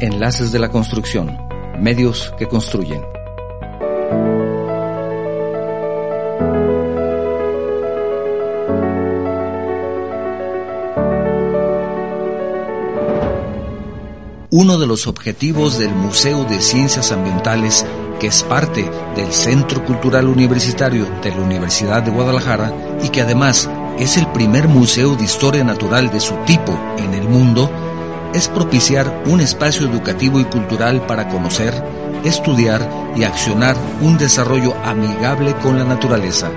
Enlaces de la Construcción, medios que construyen. Uno de los objetivos del Museo de Ciencias Ambientales, que es parte del Centro Cultural Universitario de la Universidad de Guadalajara y que además es el primer museo de historia natural de su tipo en el mundo, es propiciar un espacio educativo y cultural para conocer, estudiar y accionar un desarrollo amigable con la naturaleza.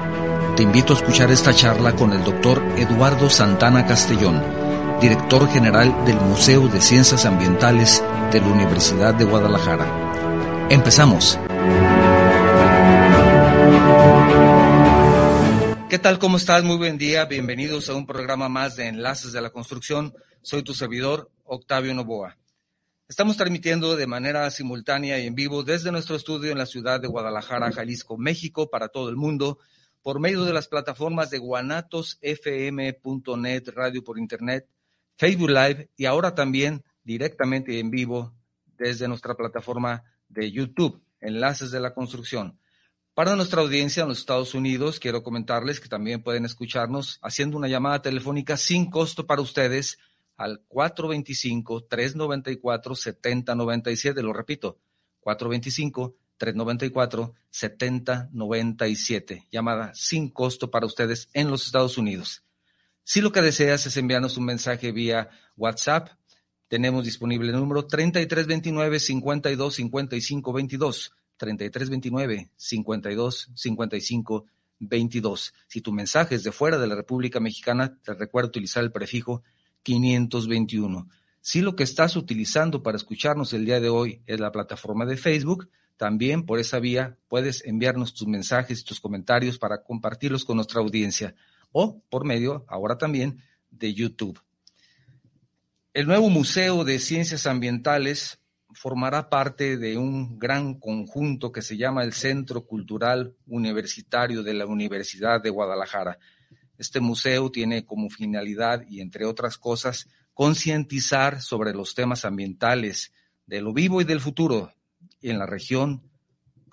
Te invito a escuchar esta charla con el doctor Eduardo Santana Castellón, director general del Museo de Ciencias Ambientales de la Universidad de Guadalajara. Empezamos. ¿Qué tal? ¿Cómo estás? Muy buen día. Bienvenidos a un programa más de Enlaces de la Construcción. Soy tu servidor, Octavio Novoa. Estamos transmitiendo de manera simultánea y en vivo desde nuestro estudio en la ciudad de Guadalajara, Jalisco, México, para todo el mundo, por medio de las plataformas de guanatosfm.net, radio por internet, Facebook Live y ahora también directamente en vivo desde nuestra plataforma de YouTube, Enlaces de la Construcción. Para nuestra audiencia en los Estados Unidos, quiero comentarles que también pueden escucharnos haciendo una llamada telefónica sin costo para ustedes al 425-394-7097. Lo repito, 425-394-7097. Llamada sin costo para ustedes en los Estados Unidos. Si lo que deseas es enviarnos un mensaje vía WhatsApp, tenemos disponible el número 3329 52 55 22. 3329 52 55 22. Si tu mensaje es de fuera de la República Mexicana, te recuerdo utilizar el prefijo 521. Si lo que estás utilizando para escucharnos el día de hoy es la plataforma de Facebook, también por esa vía puedes enviarnos tus mensajes y tus comentarios para compartirlos con nuestra audiencia o por medio, ahora también, de YouTube. El nuevo Museo de Ciencias Ambientales formará parte de un gran conjunto que se llama el Centro Cultural Universitario de la Universidad de Guadalajara. Este museo tiene como finalidad, y entre otras cosas, concientizar sobre los temas ambientales de lo vivo y del futuro en la región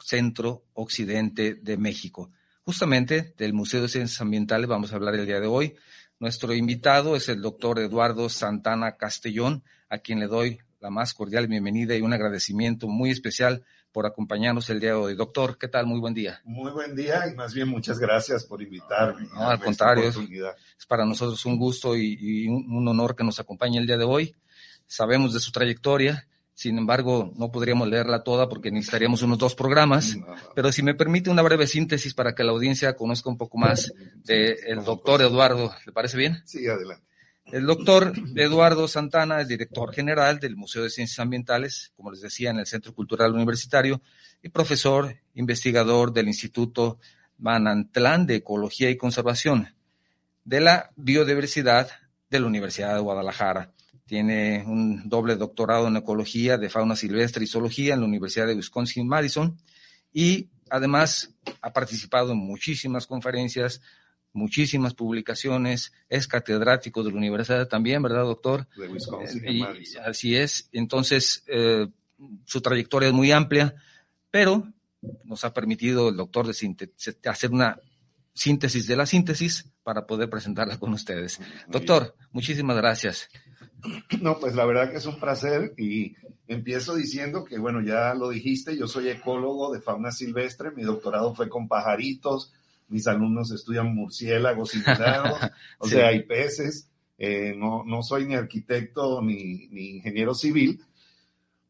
centro-occidente de México. Justamente del Museo de Ciencias Ambientales vamos a hablar el día de hoy. Nuestro invitado es el doctor Eduardo Santana Castellón, a quien le doy la más cordial bienvenida y un agradecimiento muy especial por acompañarnos el día de hoy. Doctor, ¿qué tal? Muy buen día. Muy buen día y más bien muchas gracias por invitarme. No, al contrario, es, para nosotros un gusto y, y un, un honor que nos acompañe el día de hoy. Sabemos de su trayectoria sin embargo, no podríamos leerla toda porque necesitaríamos unos dos programas, pero si me permite una breve síntesis para que la audiencia conozca un poco más del doctor Eduardo, ¿le parece bien? Sí, adelante. El doctor Eduardo Santana es director general del Museo de Ciencias Ambientales, como les decía, en el Centro Cultural Universitario, y profesor investigador del Instituto Manantlán de Ecología y Conservación de la Biodiversidad de la Universidad de Guadalajara. Tiene un doble doctorado en ecología de fauna silvestre y zoología en la Universidad de Wisconsin-Madison y además ha participado en muchísimas conferencias, muchísimas publicaciones, es catedrático de la universidad también, ¿verdad, doctor? De Wisconsin. Y, así es. Entonces, eh, su trayectoria es muy amplia, pero nos ha permitido el doctor de hacer una síntesis de la síntesis para poder presentarla con ustedes. Doctor, muchísimas gracias. No, pues la verdad que es un placer y empiezo diciendo que, bueno, ya lo dijiste, yo soy ecólogo de fauna silvestre, mi doctorado fue con pajaritos, mis alumnos estudian murciélagos y o sí. sea, hay peces, eh, no, no soy ni arquitecto ni, ni, ingeniero civil,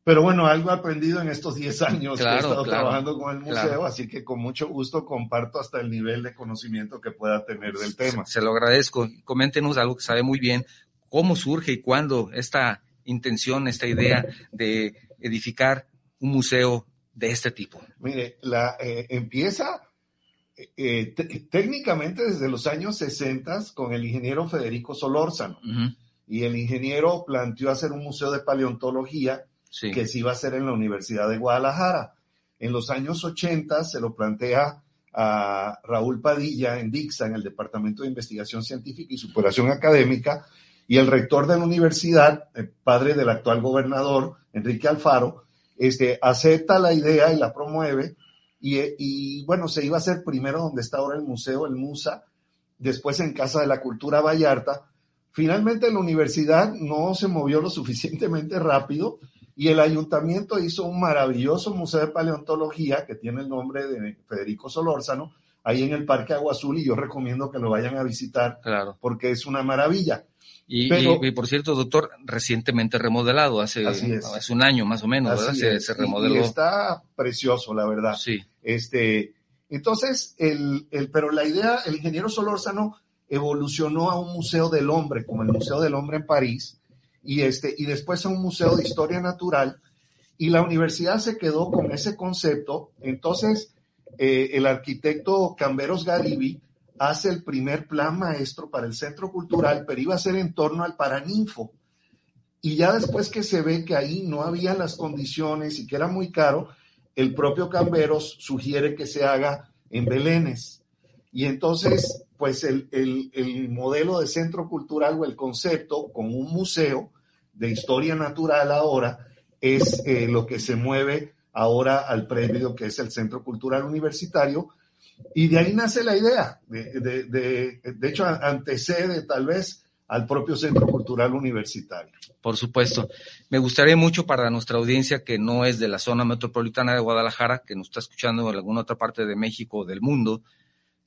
pero bueno, algo he aprendido en estos 10 años claro, que he estado claro, trabajando con el museo, claro. así que con mucho gusto comparto hasta el nivel de conocimiento que pueda tener del tema. Se, se lo agradezco. Coméntenos algo que sabe muy bien, cómo surge y cuándo esta intención, esta idea de edificar un museo de este tipo? Mire, la, eh, empieza eh, técnicamente desde los años 60 con el ingeniero Federico Solórzano. Uh -huh. Y el ingeniero planteó hacer un museo de paleontología sí. que se iba a hacer en la Universidad de Guadalajara. En los años 80 se lo plantea a Raúl Padilla en DICSA, en el Departamento de Investigación Científica y Superación Académica, y el rector de la universidad, el padre del actual gobernador, Enrique Alfaro, este, acepta la idea y la promueve. Y, y, bueno, se iba a hacer primero donde está ahora el museo, el Musa, después en Casa de la Cultura Vallarta. Finalmente la universidad no se movió lo suficientemente rápido y el ayuntamiento hizo un maravilloso museo de paleontología que tiene el nombre de Federico Solórzano, ahí en el Parque Agua Azul y yo recomiendo que lo vayan a visitar claro. porque es una maravilla. Y, Pero, y, y, por cierto, doctor, recientemente remodelado, hace, hace un año más o menos, ¿verdad? Se, se, remodeló. Y está precioso, la verdad. Sí. Este, entonces, el, el, pero la idea, el ingeniero Solórzano evolucionó a un museo del hombre, como el Museo del Hombre en París, y, este, y después a un museo de historia natural, y la universidad se quedó con ese concepto. Entonces, eh, el arquitecto Camberos Garibi hace el primer plan maestro para el centro cultural, pero iba a ser en torno al Paraninfo. Y ya después que se ve que ahí no había las condiciones y que era muy caro, el propio Camberos sugiere que se haga en Belénes. Y entonces, pues el, el, el modelo de centro cultural o el concepto con un museo de historia natural ahora es eh, lo que se mueve ahora al predio que es el Centro Cultural Universitario, y de ahí nace la idea, de, de, de, de hecho antecede tal vez al propio Centro Cultural Universitario. Por supuesto. Me gustaría mucho para nuestra audiencia que no es de la zona metropolitana de Guadalajara, que nos está escuchando en alguna otra parte de México o del mundo,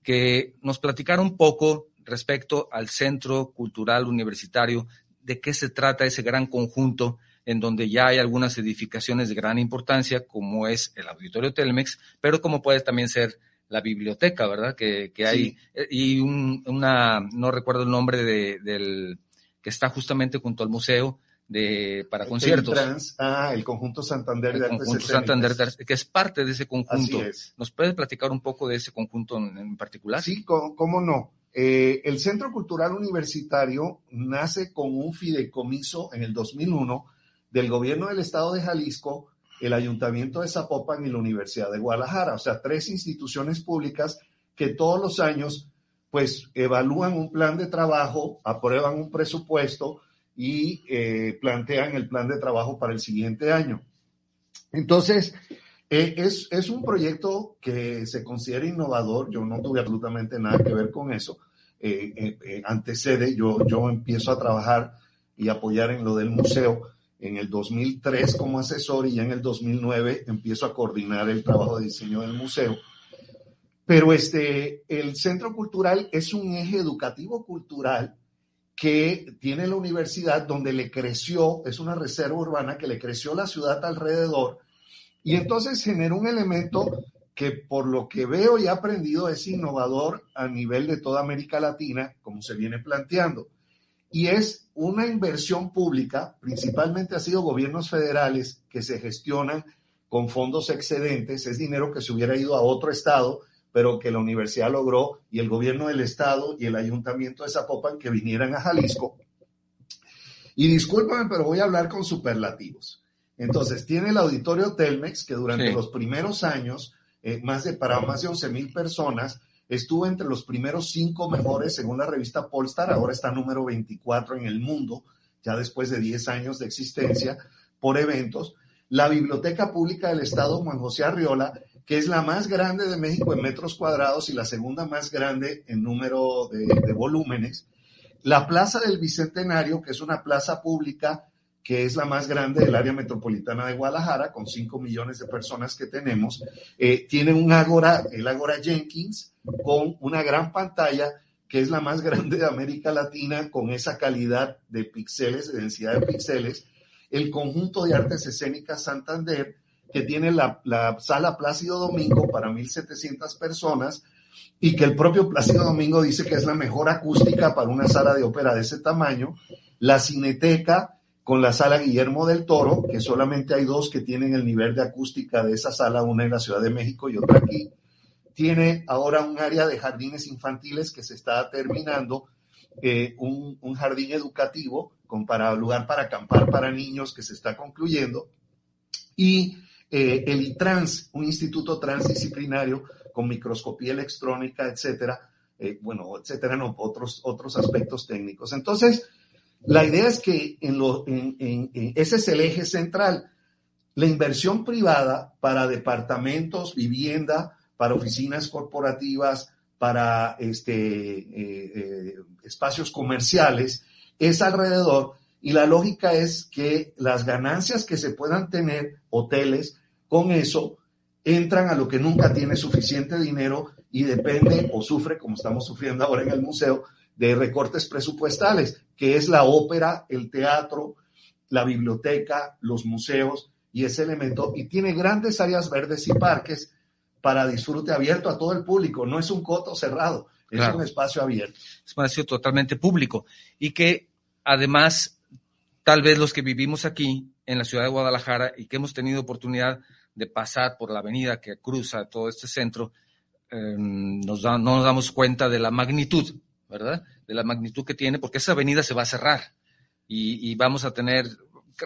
que nos platicara un poco respecto al Centro Cultural Universitario, de qué se trata ese gran conjunto en donde ya hay algunas edificaciones de gran importancia, como es el Auditorio Telmex, pero como puede también ser la biblioteca, ¿verdad? Que, que hay, sí. y un, una, no recuerdo el nombre de, del, que está justamente junto al museo, de, para conciertos. El trans, ah, el conjunto Santander el de conjunto Santander, que es parte de ese conjunto. Es. ¿Nos puedes platicar un poco de ese conjunto en, en particular? Sí, cómo, cómo no. Eh, el Centro Cultural Universitario nace con un fideicomiso en el 2001 del gobierno del estado de Jalisco, el Ayuntamiento de Zapopan y la Universidad de Guadalajara, o sea, tres instituciones públicas que todos los años pues evalúan un plan de trabajo, aprueban un presupuesto y eh, plantean el plan de trabajo para el siguiente año. Entonces, eh, es, es, un proyecto que se considera innovador, yo no tuve absolutamente nada que ver con eso, eh, eh, antecede, yo, yo empiezo a trabajar y apoyar en lo del museo en el 2003 como asesor y ya en el 2009 empiezo a coordinar el trabajo de diseño del museo. Pero este, el centro cultural es un eje educativo cultural que tiene la universidad donde le creció, es una reserva urbana que le creció la ciudad alrededor y entonces generó un elemento que por lo que veo y he aprendido es innovador a nivel de toda América Latina, como se viene planteando. Y es una inversión pública, principalmente ha sido gobiernos federales que se gestionan con fondos excedentes, es dinero que se hubiera ido a otro estado, pero que la universidad logró y el gobierno del estado y el ayuntamiento de Zapopan que vinieran a Jalisco. Y discúlpame, pero voy a hablar con superlativos. Entonces, tiene el auditorio Telmex que durante sí. los primeros años, eh, más de, para más de 11 mil personas, estuvo entre los primeros cinco mejores según la revista Polestar, ahora está número 24 en el mundo, ya después de 10 años de existencia, por eventos. La Biblioteca Pública del Estado Juan José Arriola, que es la más grande de México en metros cuadrados y la segunda más grande en número de, de volúmenes. La Plaza del Bicentenario, que es una plaza pública que es la más grande del área metropolitana de Guadalajara, con 5 millones de personas que tenemos, eh, tiene un Ágora, el Ágora Jenkins, con una gran pantalla que es la más grande de América Latina, con esa calidad de píxeles, de densidad de píxeles, el conjunto de artes escénicas Santander, que tiene la, la sala Plácido Domingo para 1.700 personas, y que el propio Plácido Domingo dice que es la mejor acústica para una sala de ópera de ese tamaño, la Cineteca, con la sala Guillermo del Toro, que solamente hay dos que tienen el nivel de acústica de esa sala, una en la Ciudad de México y otra aquí. Tiene ahora un área de jardines infantiles que se está terminando, eh, un, un, jardín educativo con para, lugar para acampar para niños que se está concluyendo, y eh, el ITRANS, un instituto transdisciplinario con microscopía electrónica, etcétera, eh, bueno, etcétera, no, otros, otros aspectos técnicos. Entonces, La idea es que en lo, ese es el eje central. La inversión privada para departamentos, vivienda, para oficinas corporativas, para este, eh, eh, espacios comerciales, es alrededor. Y la lógica es que las ganancias que se puedan tener hoteles con eso entran a lo que nunca tiene suficiente dinero y depende o sufre, como estamos sufriendo ahora en el museo, de recortes presupuestales, que es la ópera, el teatro, la biblioteca, los museos y ese elemento. Y tiene grandes áreas verdes y parques para disfrute abierto a todo el público. No es un coto cerrado, es un espacio abierto. Es un espacio totalmente público y que además, tal vez los que vivimos aquí en la ciudad de Guadalajara y que hemos tenido oportunidad de pasar por la avenida que cruza todo este centro, em, nos no nos damos cuenta de la magnitud, ¿verdad? De la magnitud que tiene, porque esa avenida se va a cerrar y, vamos a tener,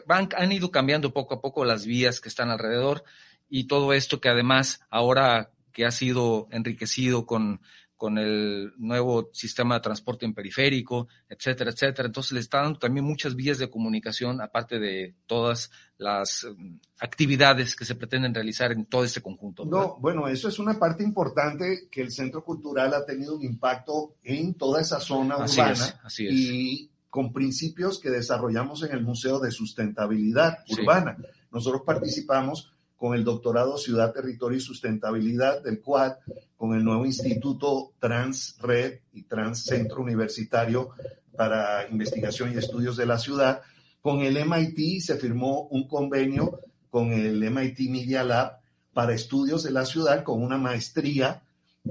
van, han ido cambiando poco a poco las vías que están alrededor y todo esto que además ahora que ha sido enriquecido con con el nuevo sistema de transporte en periférico, etcétera, etcétera. Entonces le está dando también muchas vías de comunicación, aparte de todas las mm, actividades que se pretenden realizar en todo este conjunto. No, bueno, eso es una parte importante que el Centro Cultural ha tenido un impacto en toda esa zona urbana y con principios que desarrollamos en el Museo de Sustentabilidad Urbana. Nosotros participamos con el doctorado Ciudad, Territorio y Sustentabilidad del Quad, con el nuevo Instituto Transred y Trans Centro Universitario para Investigación y Estudios de la Ciudad. Con el MIT se firmó un convenio con el MIT Media Lab para estudios de la ciudad con una maestría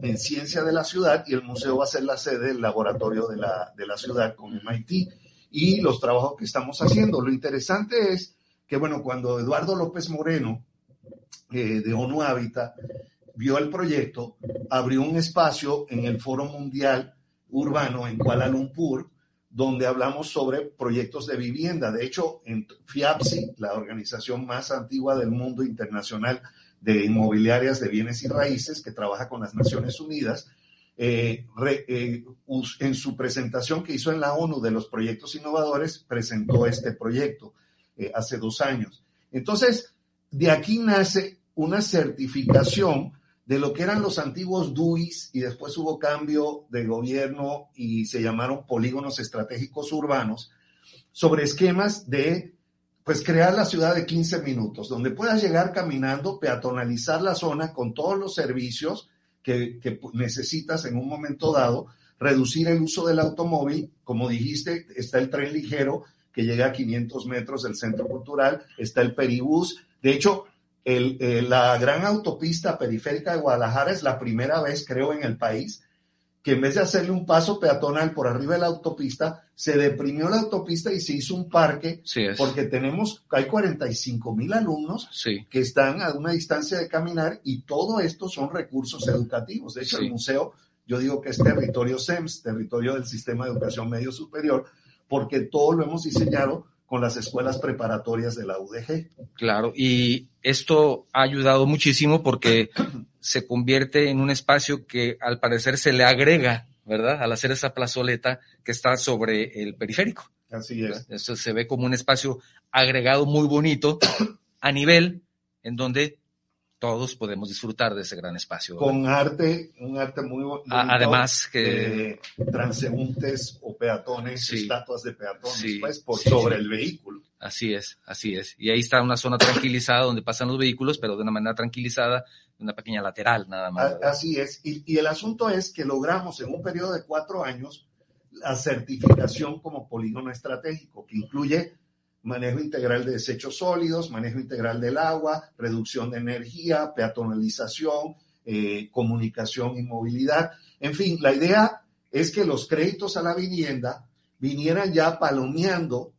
en ciencia de la ciudad y el museo va a ser la sede del laboratorio de la, de la ciudad con MIT y los trabajos que estamos haciendo. Lo interesante es que, bueno, cuando Eduardo López Moreno eh, de ONU Habitat vio el proyecto, abrió un espacio en el Foro Mundial Urbano en Kuala Lumpur, donde hablamos sobre proyectos de vivienda. De hecho, en FIAPSI, la organización más antigua del mundo internacional de inmobiliarias de bienes y raíces, que trabaja con las Naciones Unidas, eh, eh, en su presentación que hizo en la ONU de los proyectos innovadores, presentó este proyecto hace dos años. Entonces, de aquí nace una certificación de lo que eran los antiguos DUIs y después hubo cambio de gobierno y se llamaron polígonos estratégicos urbanos sobre esquemas de pues crear la ciudad de 15 minutos, donde puedas llegar caminando, peatonalizar la zona con todos los servicios que, que necesitas en un momento dado, reducir el uso del automóvil, como dijiste, está el tren ligero que llega a 500 metros del centro cultural, está el peribús, de hecho, eh, la gran autopista periférica de Guadalajara es la primera vez, creo, en el país que en vez de hacerle un paso peatonal por arriba de la autopista, se deprimió la autopista y se hizo un parque, porque tenemos, hay 45 mil alumnos que están a una distancia de caminar y todo esto son recursos educativos. De hecho, el museo, yo digo que es territorio SEMS, territorio del Sistema de Educación Medio Superior, porque todo lo hemos diseñado con las escuelas preparatorias de la UDG. Claro, y esto ha ayudado muchísimo porque se convierte en un espacio que al parecer se le agrega, ¿verdad? Al hacer esa plazoleta que está sobre el periférico. Así es. Eso se ve como un espacio agregado muy bonito a nivel en donde todos podemos disfrutar de ese gran espacio. Con arte, un arte muy bonito. Además que... transeúntes o peatones, estatuas de peatones, pues, por sobre el vehículo. Así es, así es. Y ahí está una zona tranquilizada donde pasan los vehículos, pero de una manera tranquilizada, una pequeña lateral nada más. Así es. Y, y el asunto es que logramos en un periodo de cuatro años la certificación como polígono estratégico, que incluye manejo integral de desechos sólidos, manejo integral del agua, reducción de energía, peatonalización, eh, comunicación y movilidad. En fin, la idea es que los créditos a la vivienda vinieran ya palomeando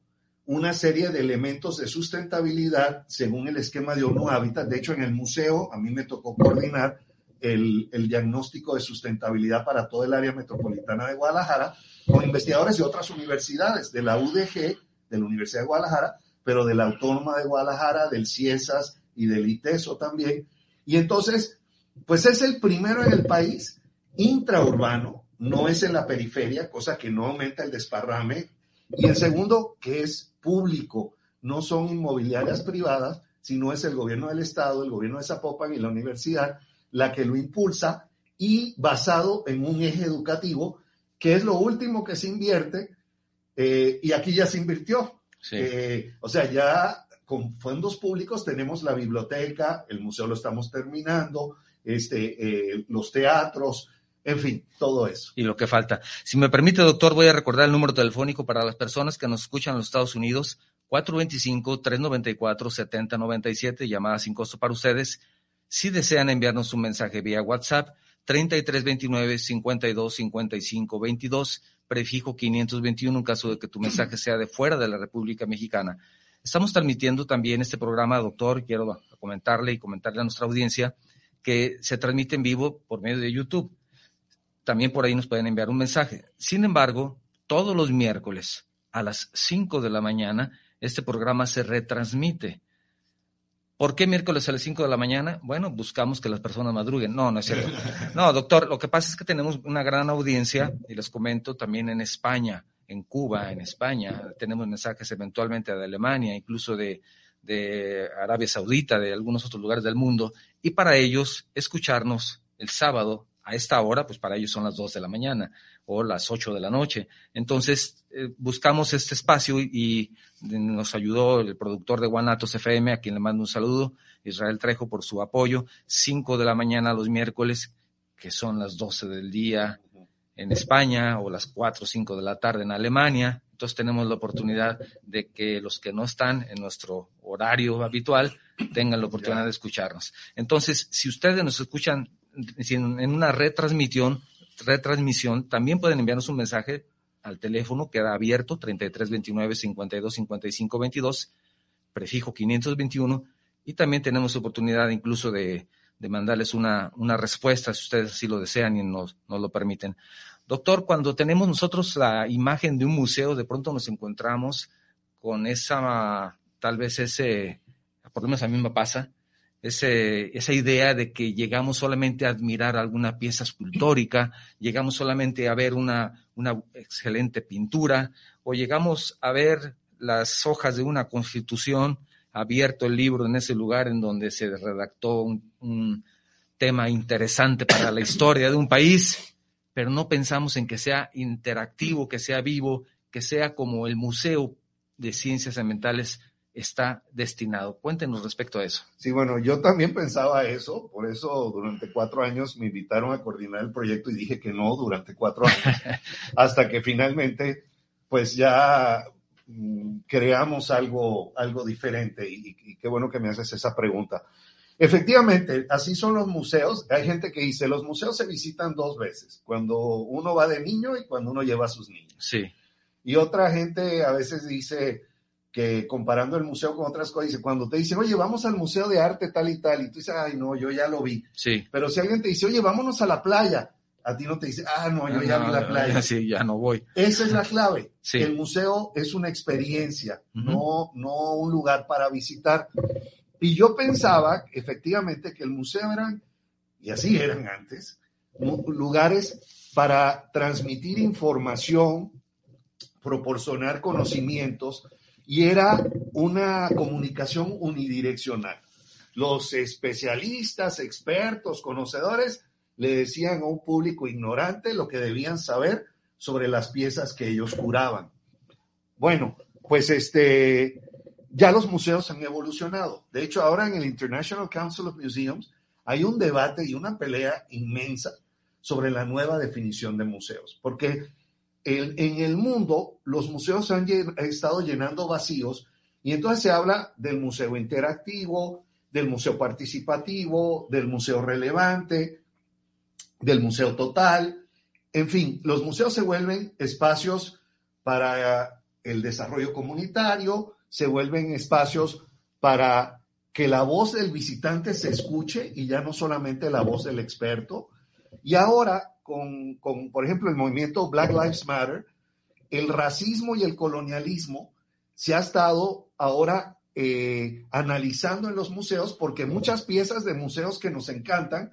una serie de elementos de sustentabilidad según el esquema de ONU Habitat. De hecho, en el museo a mí me tocó coordinar el, el, diagnóstico de sustentabilidad para todo el área metropolitana de Guadalajara con investigadores de otras universidades, de la UDG de la Universidad de Guadalajara, pero de la Autónoma de Guadalajara, del CIESAS y del ITESO también. Y entonces, pues es el primero en el país intraurbano, no es en la periferia, cosa que no aumenta el desparrame Y el segundo, que es público, no son inmobiliarias privadas, sino es el gobierno del estado, el gobierno de Zapopan y la universidad la que lo impulsa y basado en un eje educativo, que es lo último que se invierte, eh, y aquí ya se invirtió. Eh, o sea, ya con fondos públicos tenemos la biblioteca, el museo lo estamos terminando, este, eh, los teatros, en fin, todo eso. Y lo que falta. Si me permite, doctor, voy a recordar el número telefónico para las personas que nos escuchan en los Estados Unidos, 425-394-7097, llamada sin costo para ustedes. Si desean enviarnos un mensaje vía WhatsApp, 3329-525522, prefijo 521 en caso de que tu mensaje sea de fuera de la República Mexicana. Estamos transmitiendo también este programa, doctor, quiero comentarle y comentarle a nuestra audiencia que se transmite en vivo por medio de YouTube. También por ahí nos pueden enviar un mensaje. Sin embargo, todos los miércoles a las 5 de la mañana, este programa se retransmite. ¿Por qué miércoles a las 5 de la mañana? Bueno, buscamos que las personas madruguen. No, no es cierto. No, doctor, lo que pasa es que tenemos una gran audiencia, y les comento, también en España, en Cuba, en España. Tenemos mensajes eventualmente de Alemania, incluso de, de Arabia Saudita, de algunos otros lugares del mundo. Y para ellos, escucharnos el sábado a esta hora, pues para ellos son las 2 de la mañana o las 8 de la noche. Entonces, eh, buscamos este espacio y, nos ayudó el productor de Guanatos FM, a quien le mando un saludo, Israel Trejo, por su apoyo. 5 de la mañana los miércoles, que son las 12 del día en España o las 4 o 5 de la tarde en Alemania. Entonces tenemos la oportunidad de que los que no están en nuestro horario habitual tengan la oportunidad de escucharnos. Entonces, si ustedes nos escuchan en una retransmisión, retransmisión, también pueden enviarnos un mensaje al teléfono, queda abierto, 3329 52 prefijo 521, y también tenemos oportunidad incluso de, mandarles una, una, respuesta si ustedes así lo desean y nos, nos lo permiten. Doctor, cuando tenemos nosotros la imagen de un museo, de pronto nos encontramos con esa, tal vez ese, por lo menos a mí me pasa, esa idea de que llegamos solamente a admirar alguna pieza escultórica, llegamos solamente a ver una, una excelente pintura, o llegamos a ver las hojas de una constitución, abierto el libro en ese lugar en donde se redactó un tema interesante para la historia de un país, pero no pensamos en que sea interactivo, que sea vivo, que sea como el Museo de Ciencias Ambientales está destinado. Cuéntenos respecto a eso. Sí, bueno, yo también pensaba eso, por eso durante cuatro años me invitaron a coordinar el proyecto y dije que no durante cuatro años, hasta que finalmente, pues ya mm, creamos algo, algo diferente y, y qué bueno que me haces esa pregunta. Efectivamente, así son los museos. Hay gente que dice, los museos se visitan dos veces, cuando uno va de niño y cuando uno lleva a sus niños. Sí. Y otra gente a veces dice, que comparando el museo con otras cosas, dice, cuando te dicen, oye, vamos al museo de arte tal y tal, y tú dices, ay, no, yo ya lo vi. Sí. Pero si alguien te dice, oye, vámonos a la playa, a ti no te dice, ah, no, yo ya vi la playa. Sí, ya no voy. Esa es la clave. Sí. El museo es una experiencia, no, no un lugar para visitar. Y yo pensaba, efectivamente, que el museo eran, y así eran antes, lugares para transmitir información, proporcionar conocimientos, y era una comunicación unidireccional. Los especialistas, expertos, conocedores le decían a un público ignorante lo que debían saber sobre las piezas que ellos curaban. Bueno, pues este, ya los museos han evolucionado. De hecho, ahora en el International Council of Museums hay un debate y una pelea inmensa sobre la nueva definición de museos, porque en el mundo los museos han estado llenando vacíos y entonces se habla del museo interactivo, del museo participativo, del museo relevante, del museo total. En fin, los museos se vuelven espacios para el desarrollo comunitario, se vuelven espacios para que la voz del visitante se escuche y ya no solamente la voz del experto. Y ahora con, con, por ejemplo, el movimiento Black Lives Matter, el racismo y el colonialismo se ha estado ahora eh, analizando en los museos porque muchas piezas de museos que nos encantan,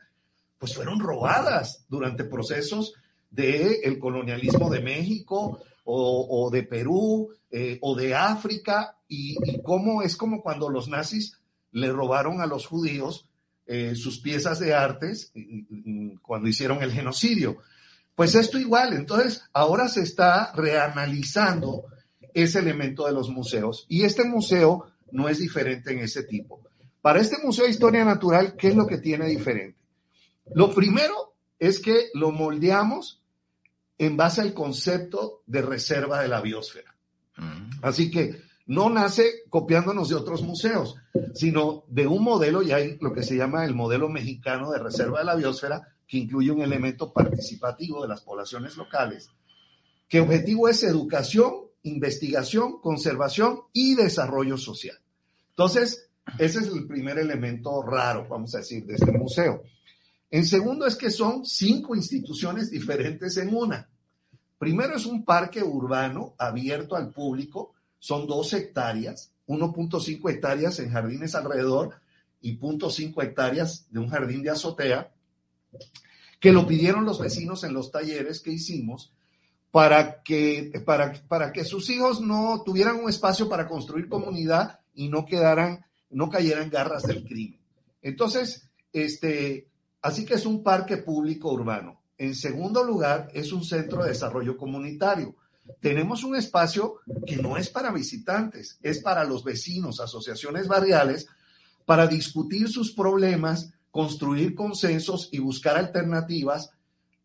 pues fueron robadas durante procesos del el colonialismo de México o, de Perú eh, o de África y, cómo es como cuando los nazis le robaron a los judíos eh, sus piezas de artes cuando hicieron el genocidio. Pues esto igual, entonces ahora se está reanalizando ese elemento de los museos y este museo no es diferente en ese tipo. Para este Museo de Historia Natural, ¿qué es lo que tiene diferente? Lo primero es que lo moldeamos en base al concepto de reserva de la biosfera. Mm. Así que no nace copiándonos de otros museos, sino de un modelo, y hay lo que se llama el modelo mexicano de reserva de la biosfera, que incluye un elemento participativo de las poblaciones locales, que objetivo es educación, investigación, conservación y desarrollo social. Entonces, ese es el primer elemento raro, vamos a decir, de este museo. En segundo es que son cinco instituciones diferentes en una. Primero es un parque urbano abierto al público, son dos hectáreas, 1.5 hectáreas en jardines alrededor y 0.5 hectáreas de un jardín de azotea, que lo pidieron los vecinos en los talleres que hicimos para que, para, para que sus hijos no tuvieran un espacio para construir comunidad y no quedaran, no cayeran garras del crimen. Entonces, este, así que es un parque público urbano. En segundo lugar, es un centro de desarrollo comunitario. Tenemos un espacio que no es para visitantes, es para los vecinos, asociaciones barriales, para discutir sus problemas, construir consensos y buscar alternativas,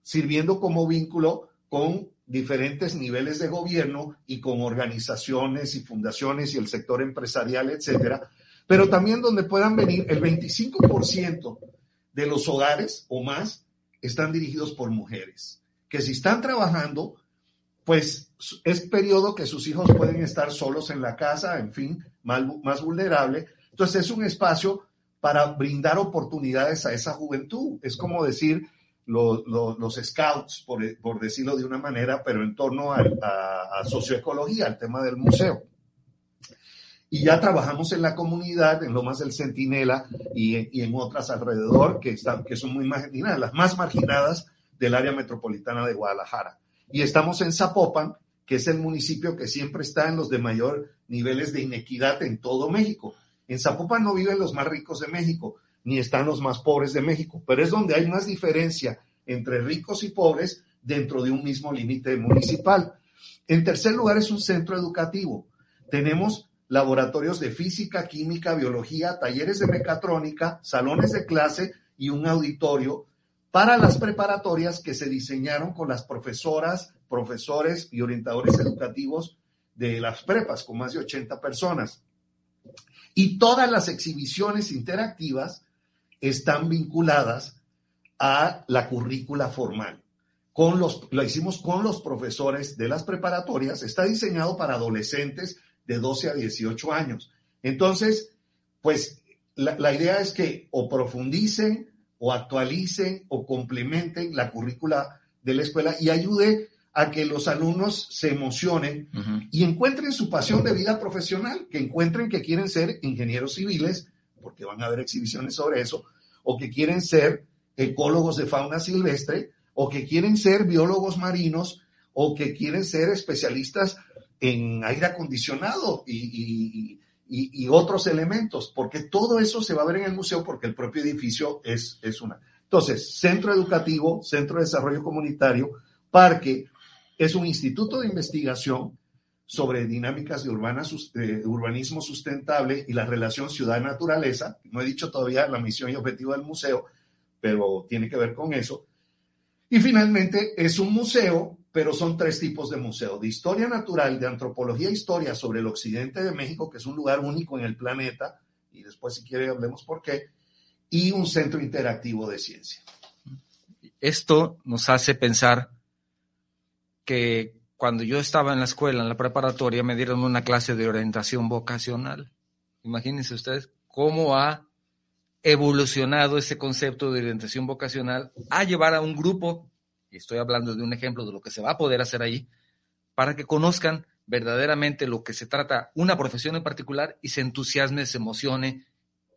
sirviendo como vínculo con diferentes niveles de gobierno y con organizaciones y fundaciones y el sector empresarial, etcétera, pero también donde puedan venir el 25% de los hogares o más están dirigidos por mujeres, que si están trabajando, pues es periodo que sus hijos pueden estar solos en la casa, en fin, más, vulnerable. Entonces es un espacio para brindar oportunidades a esa juventud. Es como decir, los scouts, por, decirlo de una manera, pero en torno a, socioecología, al tema del museo. Y ya trabajamos en la comunidad, en Lomas del Centinela y, en otras alrededor que, están, que son muy marginadas, las más marginadas del área metropolitana de Guadalajara. Y estamos en Zapopan, que es el municipio que siempre está en los de mayor niveles de inequidad en todo México. En Zapopan no viven los más ricos de México, ni están los más pobres de México, pero es donde hay más diferencia entre ricos y pobres dentro de un mismo límite municipal. En tercer lugar, es un centro educativo. Tenemos laboratorios de física, química, biología, talleres de mecatrónica, salones de clase y un auditorio para las preparatorias que se diseñaron con las profesoras, profesores y orientadores educativos de las prepas, con más de 80 personas. Y todas las exhibiciones interactivas están vinculadas a la currícula formal. Con los, lo hicimos con los profesores de las preparatorias. Está diseñado para adolescentes de 12 a 18 años. Entonces, pues la, la idea es que o profundicen o actualicen o complementen la currícula de la escuela y ayude a que los alumnos se emocionen y encuentren su pasión de vida profesional, que encuentren que quieren ser ingenieros civiles, porque van a haber exhibiciones sobre eso, o que quieren ser ecólogos de fauna silvestre, o que quieren ser biólogos marinos, o que quieren ser especialistas en aire acondicionado y, otros elementos, porque todo eso se va a ver en el museo porque el propio edificio es, es una. Entonces, centro educativo, centro de desarrollo comunitario, parque, es un instituto de investigación sobre dinámicas de, urbanismo sustentable y la relación ciudad-naturaleza. No he dicho todavía la misión y objetivo del museo, pero tiene que ver con eso. Y finalmente es un museo, pero son tres tipos de museo, de historia natural, de antropología e historia sobre el occidente de México, que es un lugar único en el planeta, y después si quiere hablemos por qué, y un centro interactivo de ciencia. Esto nos hace pensar que cuando yo estaba en la escuela, en la preparatoria, me dieron una clase de orientación vocacional. Imagínense ustedes cómo ha evolucionado ese concepto de orientación vocacional a llevar a un grupo, y estoy hablando de un ejemplo de lo que se va a poder hacer ahí, para que conozcan verdaderamente lo que se trata una profesión en particular y se entusiasme, se emocione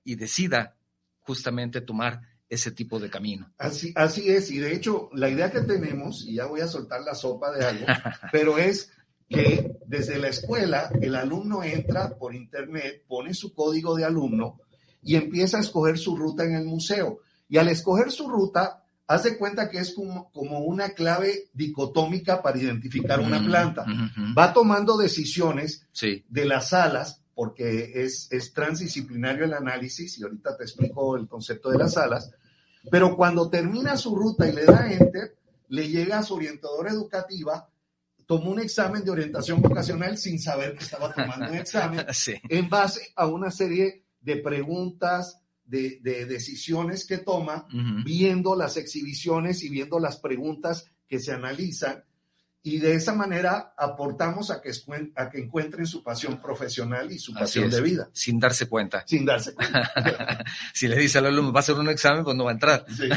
y decida justamente tomar ese tipo de camino. Así, así es, y de hecho la idea que tenemos, y ya voy a soltar la sopa de algo, pero es que desde la escuela el alumno entra por internet, pone su código de alumno y empieza a escoger su ruta en el museo. Y al escoger su ruta, hace cuenta que es como, como una clave dicotómica para identificar una planta. Va tomando decisiones de las salas, porque es, es transdisciplinario el análisis, y ahorita te explico el concepto de las salas, pero cuando termina su ruta y le da enter, le llega a su orientadora educativa, tomó un examen de orientación vocacional sin saber que estaba tomando un examen, en base a una serie de preguntas, de, decisiones que toma, viendo las exhibiciones y viendo las preguntas que se analizan. Y de esa manera aportamos a que, a que encuentren su pasión profesional y su pasión de vida. Sin darse cuenta. Sin darse cuenta. si le dice al alumno, va a hacer un examen, pues no va a entrar. Sí,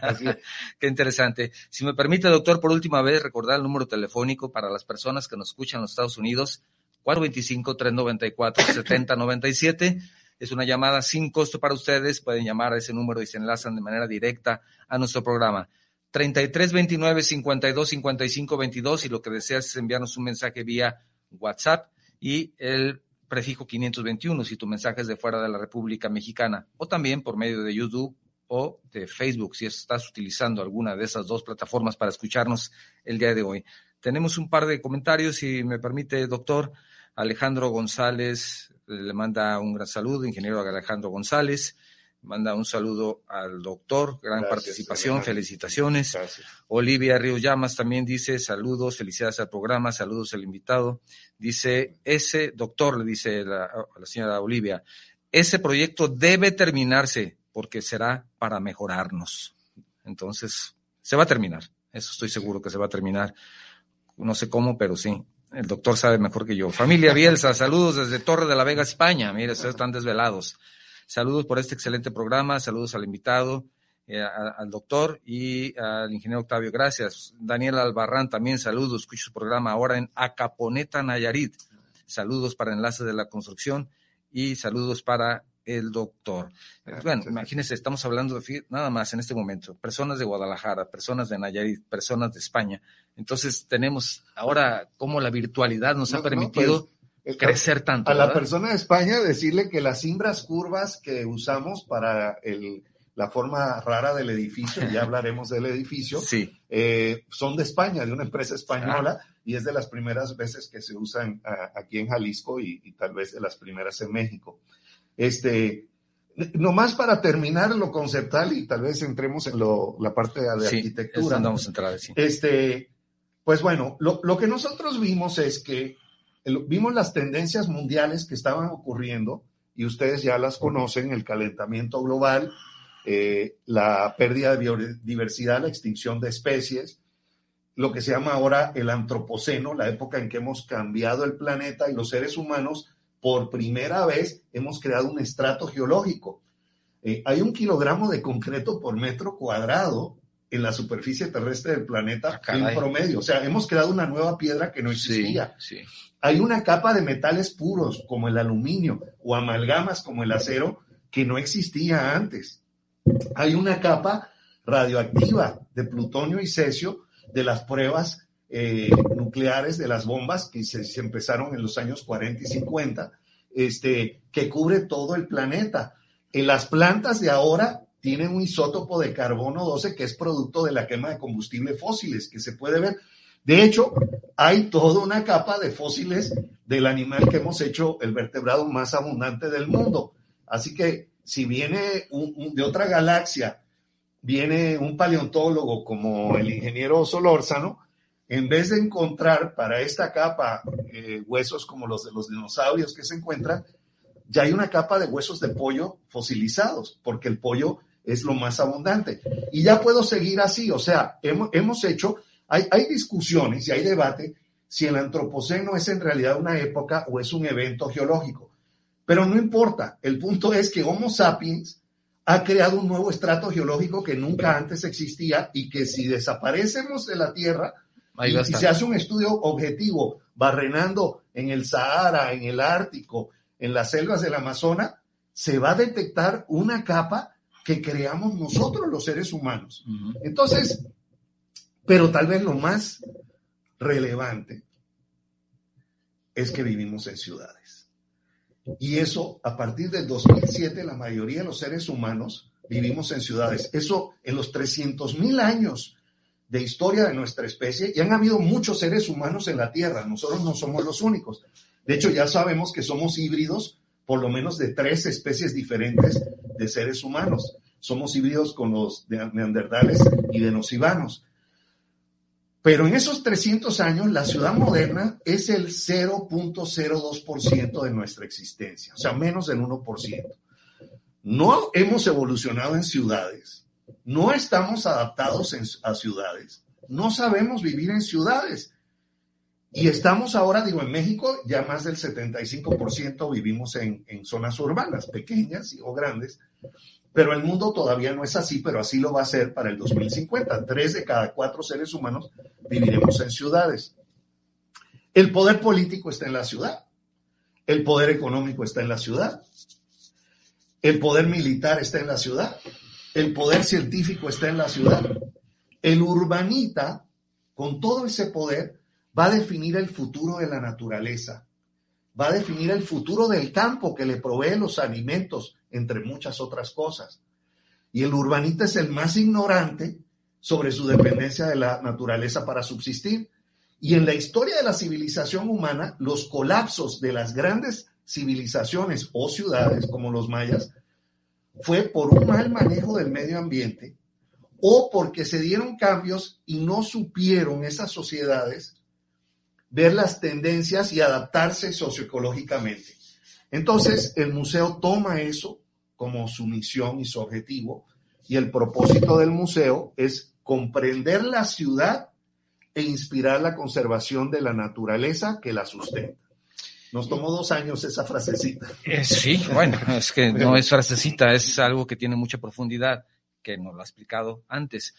así Qué interesante. Si me permite, doctor, por última vez recordar el número telefónico para las personas que nos escuchan en los Estados Unidos, 425-394-7097 es una llamada sin costo para ustedes. Pueden llamar a ese número y se enlazan de manera directa a nuestro programa. 33 29 52 55 22 y lo que deseas es enviarnos un mensaje vía WhatsApp y el prefijo 521 si tu mensaje es de fuera de la República Mexicana o también por medio de YouTube o de Facebook si estás utilizando alguna de esas dos plataformas para escucharnos el día de hoy. Tenemos un par de comentarios, si me permite, doctor. Alejandro González le manda un gran saludo, ingeniero Alejandro González, manda un saludo al doctor, gran participación, felicitaciones. Olivia Río Llamas también dice saludos, felicidades al programa, saludos al invitado. Dice, ese doctor, le dice la, la señora Olivia, ese proyecto debe terminarse porque será para mejorarnos. Entonces, se va a terminar, eso estoy seguro que se va a terminar. No sé cómo, pero sí, el doctor sabe mejor que yo. Familia Bielsa, saludos desde Torre de la Vega, España. Mire, ustedes están desvelados. Saludos por este excelente programa, saludos al invitado, eh, al doctor y al ingeniero Octavio. Gracias. Daniel Albarrán también, saludos. Escucho su programa ahora en Acaponeta, Nayarit. Saludos para Enlace de la Construcción y saludos para el doctor. Bueno, imagínense, estamos hablando de nada más en este momento, personas de Guadalajara, personas de Nayarit, personas de España. Entonces tenemos ahora cómo la virtualidad nos ha permitido pues, crecer tanto. A la persona de España decirle que las cimbras curvas que usamos para el, la forma rara del edificio, ya hablaremos del edificio, sí. Eh, son de España, de una empresa española, y es de las primeras veces que se usan aquí en Jalisco y, y tal vez de las primeras en México. Este, nomás para terminar lo conceptual y tal vez entremos en lo, la parte de, arquitectura. Vamos a entrar, Este, pues bueno, lo, lo, que nosotros vimos es que vimos las tendencias mundiales que estaban ocurriendo y ustedes ya las conocen, el calentamiento global, eh, la pérdida de biodiversidad, la extinción de especies, lo que se llama ahora el antropoceno, la época en que hemos cambiado el planeta y los seres humanos por primera vez hemos creado un estrato geológico. Eh, hay un kilogramo de concreto por metro cuadrado en la superficie terrestre del planeta ah, en promedio. O sea, hemos creado una nueva piedra que no existía. Hay una capa de metales puros como el aluminio o amalgamas como el acero que no existía antes. Hay una capa radioactiva de plutonio y cesio de las pruebas eh, nucleares de las bombas que se, empezaron en los años 40 y 50, este, que cubre todo el planeta. En las plantas de ahora tienen un isótopo de carbono 12 que es producto de la quema de combustibles fósiles, que se puede ver. De hecho, hay toda una capa de fósiles del animal que hemos hecho el vertebrado más abundante del mundo. Así que si viene de otra galaxia, viene un paleontólogo como el ingeniero Solórzano, en vez de encontrar para esta capa eh, huesos como los de los dinosaurios que se encuentran, ya hay una capa de huesos de pollo fosilizados, porque el pollo es lo más abundante. Y ya puedo seguir así, o sea, hemos, hemos hecho, hay, hay discusiones y hay debate si el antropoceno es en realidad una época o es un evento geológico. Pero no importa, el punto es que Homo sapiens ha creado un nuevo estrato geológico que nunca antes existía y que si desaparecemos de la Tierra, y, se hace un estudio objetivo, barrenando en el Sahara, en el Ártico, en las selvas del Amazonas, se va a detectar una capa que creamos nosotros los seres humanos. Entonces, pero tal vez lo más relevante es que vivimos en ciudades. Y eso, a partir del 2007, la mayoría de los seres humanos vivimos en ciudades. Eso en los 300 mil años de historia de nuestra especie, y han habido muchos seres humanos en la Tierra, nosotros no somos los únicos. De hecho, ya sabemos que somos híbridos por lo menos de tres especies diferentes de seres humanos. Somos híbridos con los neandertales y de nocivanos. Pero en esos 300 años, la ciudad moderna es el 0.02% de nuestra existencia, o sea, menos del 1%. No hemos evolucionado en ciudades, no estamos adaptados a ciudades, no sabemos vivir en ciudades. Y estamos ahora, digo, en México ya más del 75% vivimos en, en zonas urbanas, pequeñas o grandes, pero el mundo todavía no es así, pero así lo va a ser para el 2050. Tres de cada cuatro seres humanos viviremos en ciudades. El poder político está en la ciudad, el poder económico está en la ciudad, el poder militar está en la ciudad, el poder científico está en la ciudad. El urbanita, con todo ese poder, va a definir el futuro de la naturaleza, va a definir el futuro del campo que le provee los alimentos, entre muchas otras cosas. Y el urbanita es el más ignorante sobre su dependencia de la naturaleza para subsistir. Y en la historia de la civilización humana, los colapsos de las grandes civilizaciones o ciudades como los mayas fue por un mal manejo del medio ambiente o porque se dieron cambios y no supieron esas sociedades ver las tendencias y adaptarse socioecológicamente. Entonces, el museo toma eso como su misión y su objetivo, y el propósito del museo es comprender la ciudad e inspirar la conservación de la naturaleza que la sustenta. Nos tomó dos años esa frasecita. Sí, bueno, es que no es frasecita, es algo que tiene mucha profundidad, que nos lo ha explicado antes.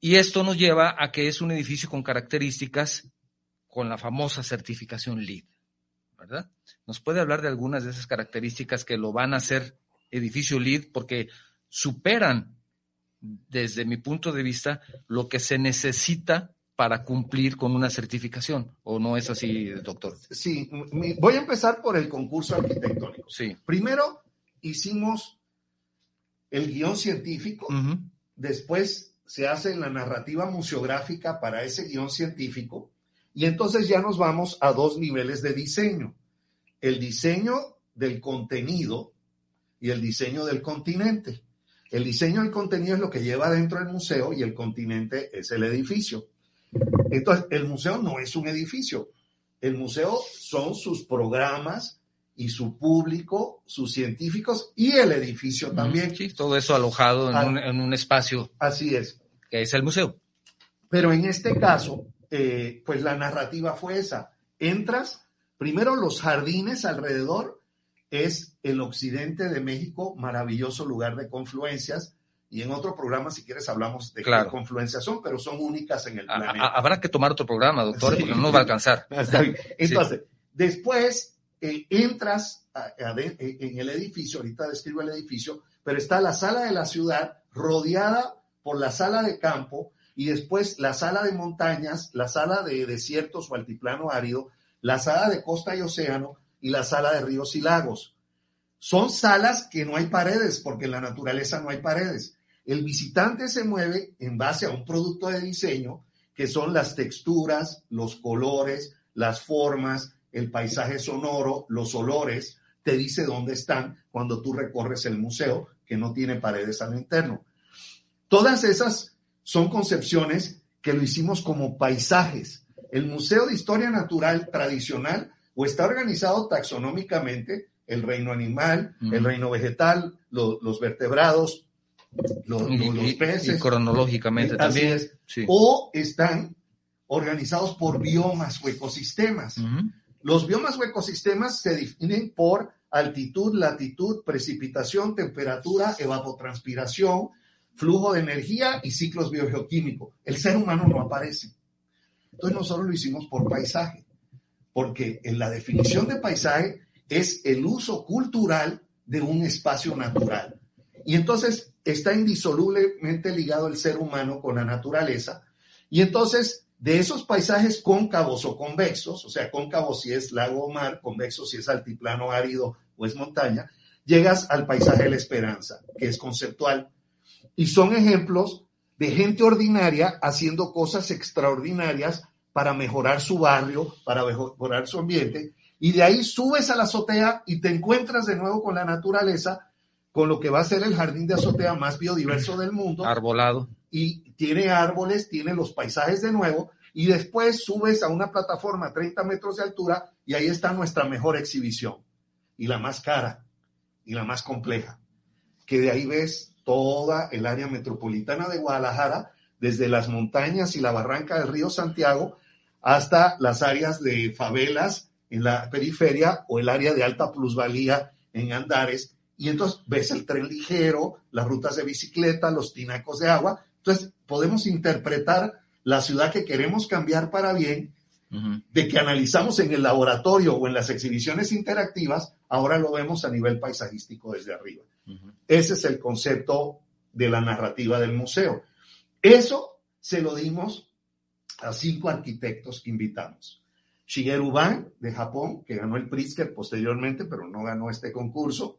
Y esto nos lleva a que es un edificio con características con la famosa certificación LEED, ¿verdad? ¿Nos puede hablar de algunas de esas características que lo van a hacer edificio LEED porque superan, desde mi punto de vista, lo que se necesita para cumplir con una certificación? ¿O no es así, doctor? Sí, voy a empezar por el concurso arquitectónico. Sí. Primero hicimos el guion científico, después se hace la narrativa museográfica para ese guion científico, y entonces ya nos vamos a dos niveles de diseño. El diseño del contenido y el diseño del continente. El diseño del contenido es lo que lleva dentro del museo y el continente es el edificio. Entonces, el museo no es un edificio. El museo son sus programas y su público, sus científicos y el edificio también. Sí, todo eso alojado en, un, en un espacio. Así es. Que es el museo. Pero en este caso, eh, pues la narrativa fue esa. Entras, primero los jardines alrededor, es el occidente de México, maravilloso lugar de confluencias. Y en otro programa, si quieres, hablamos de qué confluencias son, pero son únicas en el planeta. habrá que tomar otro programa, doctor, porque no nos va a alcanzar. Entonces, después eh, entras en el edificio, ahorita describo el edificio, pero está la sala de la ciudad rodeada por la sala de campo y después la sala de montañas, la sala de desiertos o altiplano árido, la sala de costa y océano y la sala de ríos y lagos. Son salas que no hay paredes, porque en la naturaleza no hay paredes. El visitante se mueve en base a un producto de diseño, que son las texturas, los colores, las formas, el paisaje sonoro, los olores, te dice dónde están cuando tú recorres el museo, que no tiene paredes al interno. Todas esas son concepciones que lo hicimos como paisajes. El Museo de Historia Natural tradicional o está organizado taxonómicamente, el reino animal, el reino vegetal, los vertebrados, los, peces. Y cronológicamente también. O están organizados por biomas o ecosistemas. Los biomas o ecosistemas se definen por altitud, latitud, precipitación, temperatura, evapotranspiración, flujo de energía y ciclos biogeoquímicos. El ser humano no aparece. Entonces nosotros lo hicimos por paisaje, porque en la definición de paisaje es el uso cultural de un espacio natural. Y entonces está indisolublemente ligado el ser humano con la naturaleza. Y entonces de esos paisajes cóncavos o convexos, o sea, cóncavo si es lago o mar, convexo si es altiplano árido o es montaña, llegas al paisaje de la esperanza, que es conceptual. Y son ejemplos de gente ordinaria haciendo cosas extraordinarias para mejorar su barrio, para mejorar su ambiente. Y de ahí subes a la azotea y te encuentras de nuevo con la naturaleza, con lo que va a ser el jardín de azotea más biodiverso del mundo. Arbolado. Y tiene árboles, tiene los paisajes de nuevo. Y después subes a una plataforma a 30 metros de altura y ahí está nuestra mejor exhibición. Y la más cara y la más compleja. Que de ahí ves toda el área metropolitana de Guadalajara, desde las montañas y la barranca del río Santiago hasta las áreas de favelas en la periferia o el área de alta plusvalía en Andares. Y entonces ves el tren ligero, las rutas de bicicleta, los tinacos de agua. Entonces podemos interpretar la ciudad que queremos cambiar para bien, de que analizamos en el laboratorio o en las exhibiciones interactivas, ahora lo vemos a nivel paisajístico desde arriba. Ese es el concepto de la narrativa del museo. Eso se lo dimos a cinco arquitectos que invitamos. Shigeru Ban, de Japón, que ganó el Pritzker posteriormente, pero no ganó este concurso.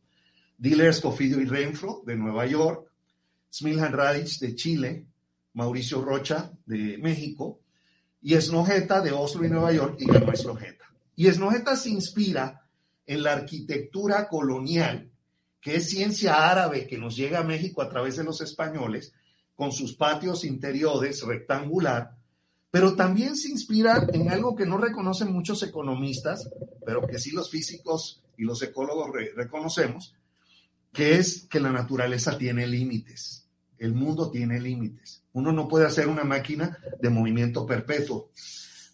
Diller Scofidio y Renfro, de Nueva York. Smiljan Radic, de Chile. Mauricio Rocha, de México. Y Esnojeta, de Oslo y Nueva York, y ganó Esnojeta. Y Esnojeta se inspira en la arquitectura colonial que es ciencia árabe que nos llega a México a través de los españoles, con sus patios interiores rectangular, pero también se inspira en algo que no reconocen muchos economistas, pero que sí los físicos y los ecólogos reconocemos, que es que la naturaleza tiene límites, el mundo tiene límites. Uno no puede hacer una máquina de movimiento perpetuo.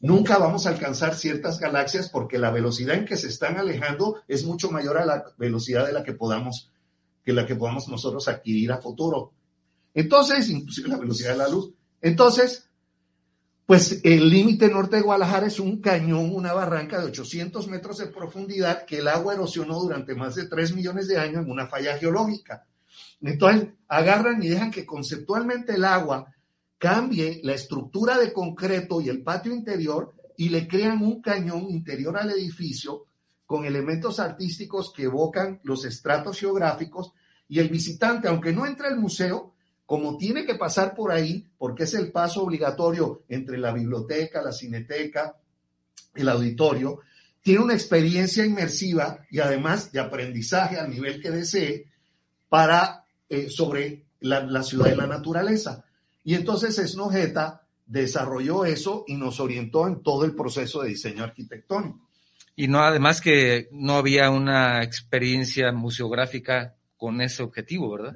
Nunca vamos a alcanzar ciertas galaxias porque la velocidad en que se están alejando es mucho mayor a la velocidad de la que podamos, que la que podamos nosotros adquirir a futuro. Entonces, inclusive la velocidad de la luz. Entonces, pues el límite norte de Guadalajara es un cañón, una barranca de 800 metros de profundidad que el agua erosionó durante más de 3 millones de años en una falla geológica. Entonces, agarran y dejan que conceptualmente el agua cambie la estructura de concreto y el patio interior y le crean un cañón interior al edificio con elementos artísticos que evocan los estratos geográficos y el visitante, aunque no entra al museo, como tiene que pasar por ahí, porque es el paso obligatorio entre la biblioteca, la cineteca, el auditorio, tiene una experiencia inmersiva y además de aprendizaje al nivel que desee para eh, sobre la, la ciudad y la naturaleza. Y entonces Esnojeta desarrolló eso y nos orientó en todo el proceso de diseño arquitectónico. Y no, además que no había una experiencia museográfica con ese objetivo, ¿verdad?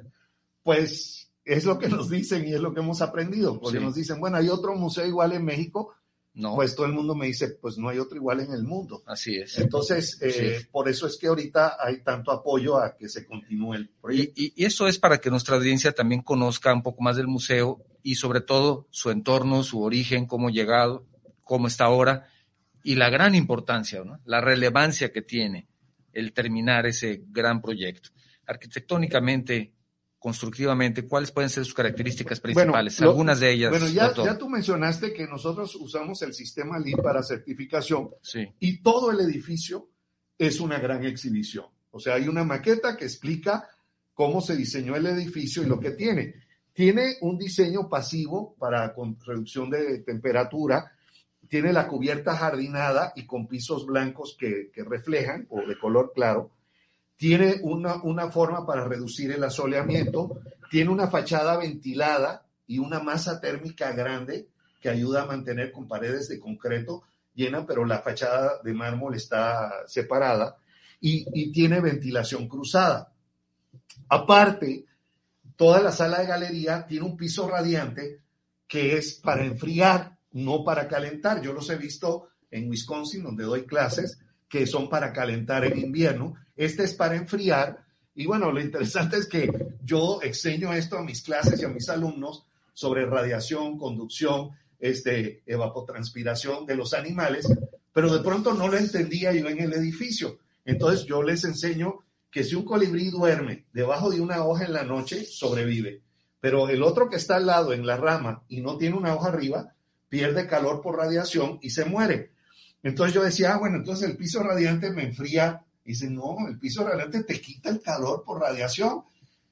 Pues es lo que nos dicen y es lo que hemos aprendido, porque nos dicen, bueno, hay otro museo igual en México, no. Pues todo el mundo me dice, pues no hay otro igual en el mundo. Así es. Entonces, eh, por eso es que ahorita hay tanto apoyo a que se continúe el proyecto. Y, y, eso es para que nuestra audiencia también conozca un poco más del museo y sobre todo su entorno, su origen, cómo ha llegado, cómo está ahora y la gran importancia, ¿no? la relevancia que tiene el terminar ese gran proyecto. Arquitectónicamente, constructivamente, ¿cuáles pueden ser sus características principales? Algunas de ellas. Bueno, ya, ya, tú mencionaste que nosotros usamos el sistema LEED para certificación y todo el edificio es una gran exhibición. O sea, hay una maqueta que explica cómo se diseñó el edificio y lo que tiene. Tiene un diseño pasivo para con reducción de temperatura, tiene la cubierta jardinada y con pisos blancos que, que reflejan o de color claro tiene una, una forma para reducir el asoleamiento, tiene una fachada ventilada y una masa térmica grande que ayuda a mantener con paredes de concreto llena, pero la fachada de mármol está separada y, y tiene ventilación cruzada. Aparte, toda la sala de galería tiene un piso radiante que es para enfriar, no para calentar. Yo los he visto en Wisconsin, donde doy clases, que son para calentar en invierno este es para enfriar. Y bueno, lo interesante es que yo enseño esto a mis clases y a mis alumnos sobre radiación, conducción, este, evapotranspiración de los animales, pero de pronto no lo entendía yo en el edificio. Entonces yo les enseño que si un colibrí duerme debajo de una hoja en la noche, sobrevive. Pero el otro que está al lado en la rama y no tiene una hoja arriba, pierde calor por radiación y se muere. Entonces yo decía, ah, bueno, entonces el piso radiante me enfría. Y dice, no, el piso radiante te quita el calor por radiación.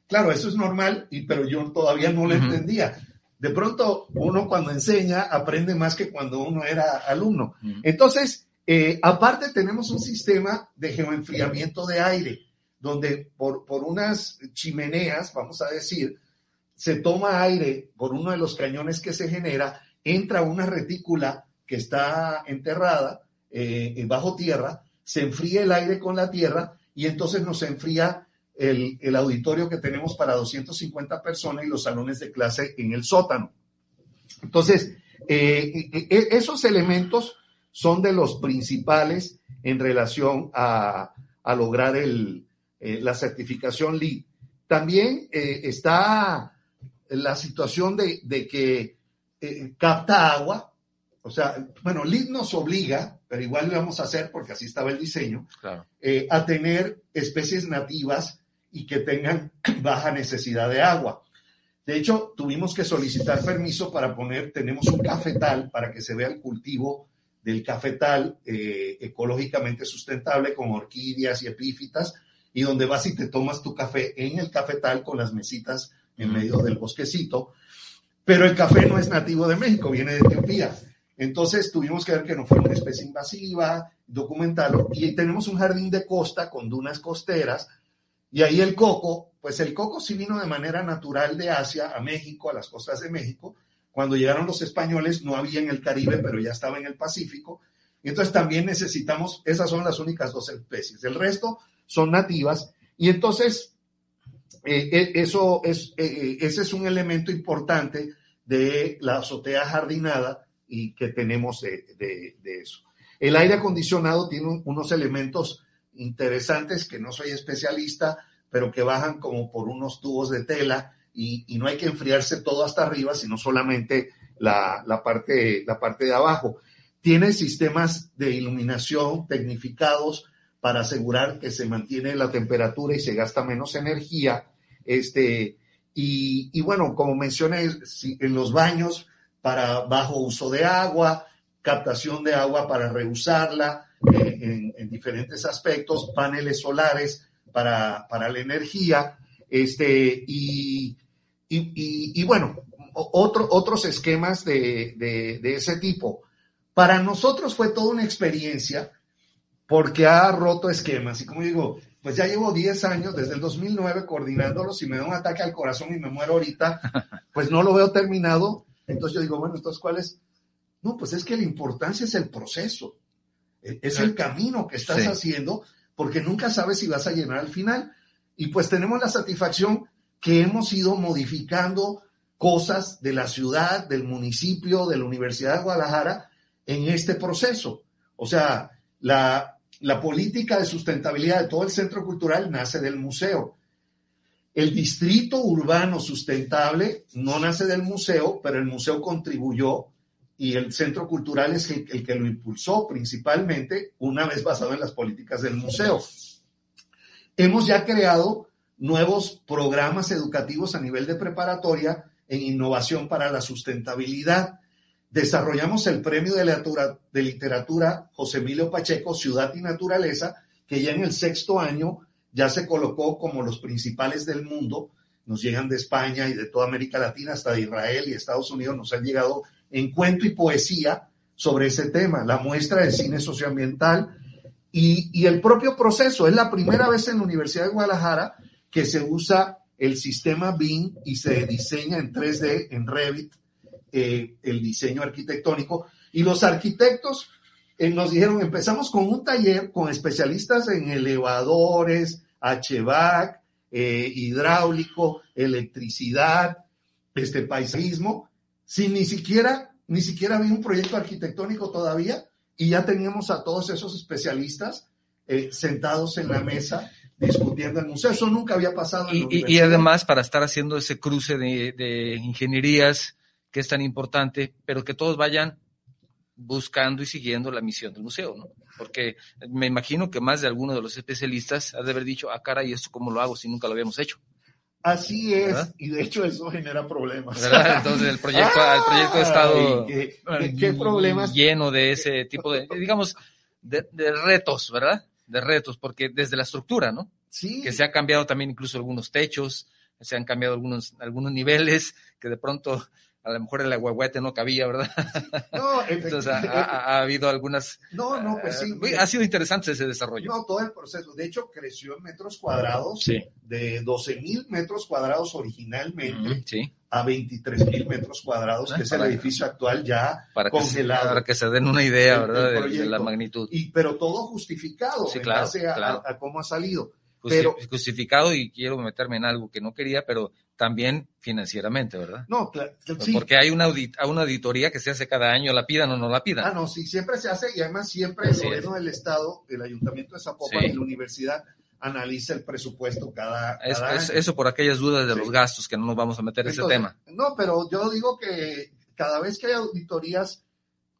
Claro, eso es normal, y, pero yo todavía no lo entendía. De pronto, uno cuando enseña aprende más que cuando uno era alumno. Entonces, eh, aparte tenemos un sistema de geoenfriamiento de aire, donde por, por unas chimeneas, vamos a decir, se toma aire por uno de los cañones que se genera, entra una retícula que está enterrada eh, bajo tierra, se enfría el aire con la tierra y entonces nos enfría el, el, auditorio que tenemos para 250 personas y los salones de clase en el sótano. Entonces, eh, eh, eh, esos elementos son de los principales en relación a, a lograr el, la certificación LEED. También está la situación de, de que capta agua, o sea, bueno, LEED nos obliga, pero igual lo vamos a hacer porque así estaba el diseño, eh, a tener especies nativas y que tengan baja necesidad de agua. De hecho, tuvimos que solicitar permiso para poner, tenemos un cafetal para que se vea el cultivo del cafetal eh, ecológicamente sustentable con orquídeas y epífitas y donde vas y te tomas tu café en el cafetal con las mesitas en medio del bosquecito. Pero el café no es nativo de México, viene de Etiopía. Entonces tuvimos que ver que no fuera una especie invasiva, documentarlo, y tenemos un jardín de costa con dunas costeras, y ahí el coco, pues el coco sí vino de manera natural de Asia a México, a las costas de México. Cuando llegaron los españoles no había en el Caribe, pero ya estaba en el Pacífico. Entonces también necesitamos, esas son las únicas dos especies. El resto son nativas. Y entonces, eh, eh, eso es, eh, ese es un elemento importante de la azotea jardinada y que tenemos de, eso. El aire acondicionado tiene unos elementos interesantes que no soy especialista, pero que bajan como por unos tubos de tela y, no hay que enfriarse todo hasta arriba, sino solamente la, parte, la parte de abajo. Tiene sistemas de iluminación tecnificados para asegurar que se mantiene la temperatura y se gasta menos energía. Este, y, y bueno, como mencioné, en los baños para bajo uso de agua, captación de agua para reusarla eh, en, diferentes aspectos, paneles solares para, para la energía, este, y, y, y, bueno, otro, otros esquemas de, de, de ese tipo. Para nosotros fue toda una experiencia porque ha roto esquemas. Y como digo, pues ya llevo 10 años, desde el 2009, coordinándolos. Si me da un ataque al corazón y me muero ahorita, pues no lo veo terminado. Entonces yo digo, bueno, entonces, ¿cuál es? No, pues es que la importancia es el proceso, e, es el camino que estás haciendo, porque nunca sabes si vas a llenar al final. Y pues tenemos la satisfacción que hemos ido modificando cosas de la ciudad, del municipio, de la Universidad de Guadalajara en este proceso. O sea, la, la política de sustentabilidad de todo el centro cultural nace del museo el distrito urbano sustentable no nace del museo, pero el museo contribuyó y el centro cultural es el, que lo impulsó principalmente, una vez basado en las políticas del museo. Hemos ya creado nuevos programas educativos a nivel de preparatoria en innovación para la sustentabilidad. Desarrollamos el premio de literatura, de literatura José Emilio Pacheco, Ciudad y Naturaleza, que ya en el sexto año ya se colocó como los principales del mundo, nos llegan de España y de toda América Latina, hasta de Israel y Estados Unidos, nos han llegado en cuento y poesía sobre ese tema, la muestra de cine socioambiental y, y el propio proceso. Es la primera vez en la Universidad de Guadalajara que se usa el sistema BIM y se diseña en 3D, en Revit, eh, el diseño arquitectónico. Y los arquitectos eh, nos dijeron, empezamos con un taller con especialistas en elevadores, HVAC, eh, hidráulico, electricidad, este paisismo, sin ni siquiera, ni siquiera había un proyecto arquitectónico todavía y ya teníamos a todos esos especialistas eh, sentados en la mesa discutiendo el museo. Eso nunca había pasado. En y, y, además para estar haciendo ese cruce de, de ingenierías que es tan importante, pero que todos vayan buscando y siguiendo la misión del museo, ¿no? Porque me imagino que más de alguno de los especialistas ha de haber dicho, ah, cara, ¿y esto cómo lo hago si nunca lo habíamos hecho? Así es, y de hecho eso genera problemas. ¿verdad? Entonces el proyecto, el proyecto ha estado ¿qué, qué problemas? lleno de ese tipo de, digamos, de, de retos, ¿verdad? De retos, porque desde la estructura, ¿no? Sí, Que se ha cambiado también incluso algunos techos, se han cambiado algunos, algunos niveles, que de pronto a lo mejor el aguaguete no cabía, ¿verdad? no, Entonces ha, efectivamente. ha- ha habido algunas... no, no, pues sí. eh, ha sido interesante ese desarrollo. No, todo el proceso. De hecho, creció en metros cuadrados Sí. de 12 mil metros cuadrados originalmente Sí, a 23 mil metros cuadrados, Ah, que es el edificio actual ya para que, se, congelado. para que se den una idea, El- ¿verdad? el de- la magnitud. Y, pero todo justificado Sí, en claro, base a, claro. a- a cómo ha salido. Pero- justificado y quiero meterme en algo que no quería, pero también financieramente, ¿verdad? No, claro, sí. Porque hay una, audit- una auditoría que se hace cada año, la pidan o no la pidan. Ah, no, sí, siempre se hace y además siempre el gobierno del Estado, el Ayuntamiento de Zapopan Sí. y la universidad analiza el presupuesto cada, Es- cada es- año. eso por aquellas dudas de Sí. los gastos, que no nos vamos a meter en ese tema. No, pero yo digo que cada vez que hay auditorías,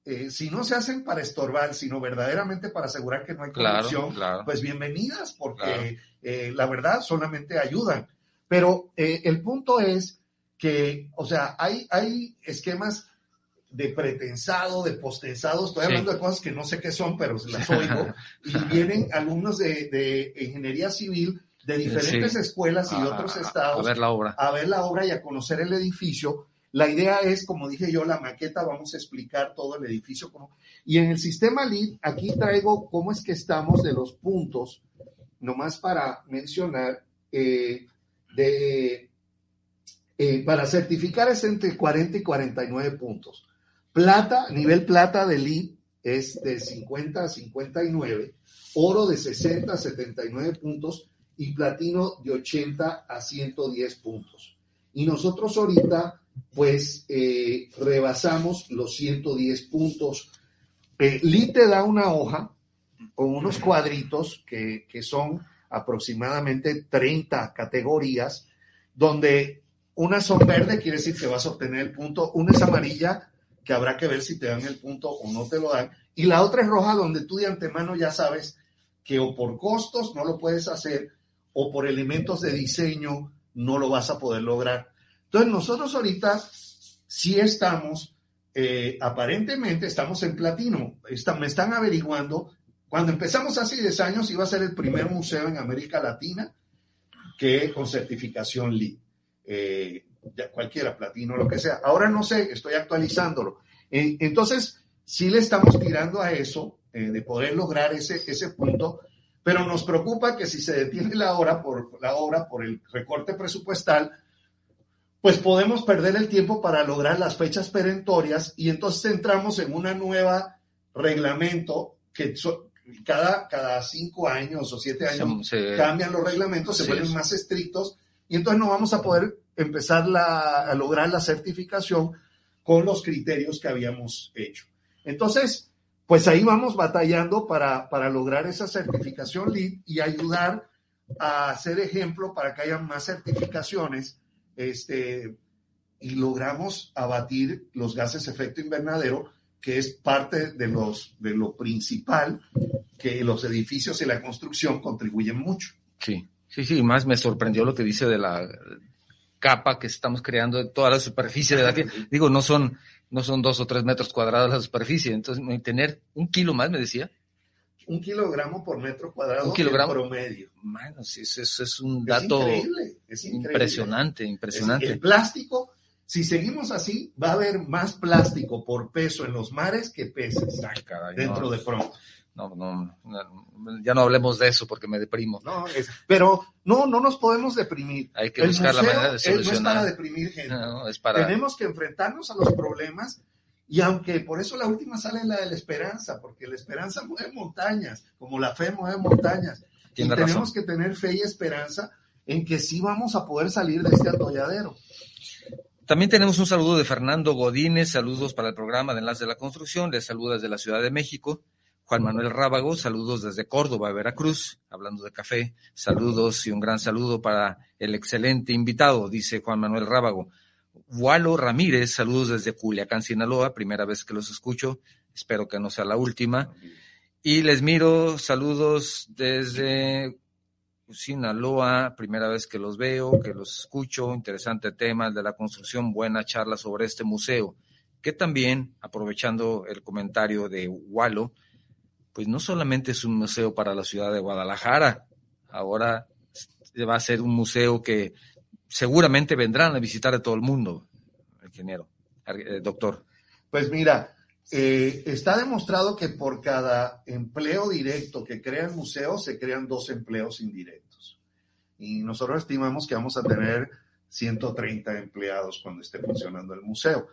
eh, si no se hacen para estorbar, sino verdaderamente para asegurar que no hay Claro, corrupción, claro. pues bienvenidas, porque Claro. eh, la verdad solamente ayudan. Pero eh, el punto es que, o sea, hay, hay esquemas de pretensado, de postensado, estoy Sí. hablando de cosas que no sé qué son, pero las oigo, y vienen alumnos de, de ingeniería civil de diferentes Sí. escuelas y A- otros a- estados A ver la obra. a ver la obra y a conocer el edificio. La idea es, como dije yo, la maqueta, vamos a explicar todo el edificio. Y en el sistema LEED, aquí traigo cómo es que estamos de los puntos, nomás para mencionar, eh, de, eh, para certificar es entre 40 y 49 puntos. Plata, nivel plata de LEED es de 50 a 59, oro de 60 a 79 puntos y platino de 80 a 110 puntos. Y nosotros ahorita, pues, eh, rebasamos los 110 puntos. Eh, Lee te da una hoja con unos cuadritos que, que son aproximadamente 30 categorías, donde unas son verde, quiere decir que vas a obtener el punto, una es amarilla, que habrá que ver si te dan el punto o no te lo dan, y la otra es roja, donde tú de antemano ya sabes que o por costos no lo puedes hacer, o por elementos de diseño no lo vas a poder lograr. Entonces nosotros ahorita sí estamos, eh, aparentemente estamos en platino, Está- me están averiguando, cuando empezamos hace 10 años iba a ser el primer museo en América Latina que con certificación LEED, eh, cualquiera, platino, lo que sea. Ahora no sé, estoy actualizándolo. Eh, entonces, sí le estamos tirando a eso, de poder lograr ese, ese punto, pero nos preocupa que si se detiene la obra por la obra por el recorte presupuestal, pues podemos perder el tiempo para lograr las fechas perentorias y entonces entramos en una nueva reglamento que so- cada, cada cinco años o siete años Se- se- cambian los reglamentos, se vuelven es. más estrictos y entonces no vamos a poder empezar la- a lograr la certificación con los criterios que habíamos hecho. Entonces, pues ahí vamos batallando para, para lograr esa certificación LEED y ayudar a ser ejemplo para que haya más certificaciones este, y logramos abatir los gases efecto invernadero, que es parte de, los, de lo principal que los edificios y la construcción contribuyen mucho. Sí, sí, sí, más me sorprendió lo que dice de la capa que estamos creando de toda la superficie de la tierra. Digo, no son, no son dos o tres metros cuadrados la superficie, entonces tener un kilo más, me decía. Un kilogramo por metro cuadrado Un kilogramo. en promedio. Sí, eso, eso es un Es dato increíble, es increíble. impresionante, Es- impresionante. El plástico, si seguimos así, va a haber más plástico por peso en los mares que peces caray, dentro no, de pronto. no, no, no, ya no hablemos de eso porque me deprimo. No, es- pero no, no nos podemos deprimir. Hay que El buscar la manera de es- No es para solucionar. deprimir gente. No, es para, Tenemos que enfrentarnos a los problemas y aunque por eso la última sale la de la esperanza, porque la esperanza mueve montañas, como la fe mueve montañas. Y tenemos que tener fe y esperanza en que sí vamos a poder salir de este atolladero. También tenemos un saludo de Fernando Godínez, saludos para el programa de Enlace de la Construcción, le saluda desde la Ciudad de México. Juan Manuel Rábago, saludos desde Córdoba, Veracruz, hablando de café, saludos y un gran saludo para el excelente invitado, dice Juan Manuel Rábago. Walo Ramírez, saludos desde Culiacán, Sinaloa, primera vez que los escucho, espero que no sea la última. Y les miro, saludos desde Sinaloa, primera vez que los veo, que los escucho, interesante tema, de la construcción, buena charla sobre este museo, que también, aprovechando el comentario de Walo, pues no solamente es un museo para la ciudad de Guadalajara, ahora va a ser un museo que seguramente vendrán a visitar a todo el mundo, ingeniero, eh, doctor. Pues mira, eh, está demostrado que por cada empleo directo que crea el museo se crean dos empleos indirectos. Y nosotros estimamos que vamos a tener 130 empleados cuando esté funcionando el museo.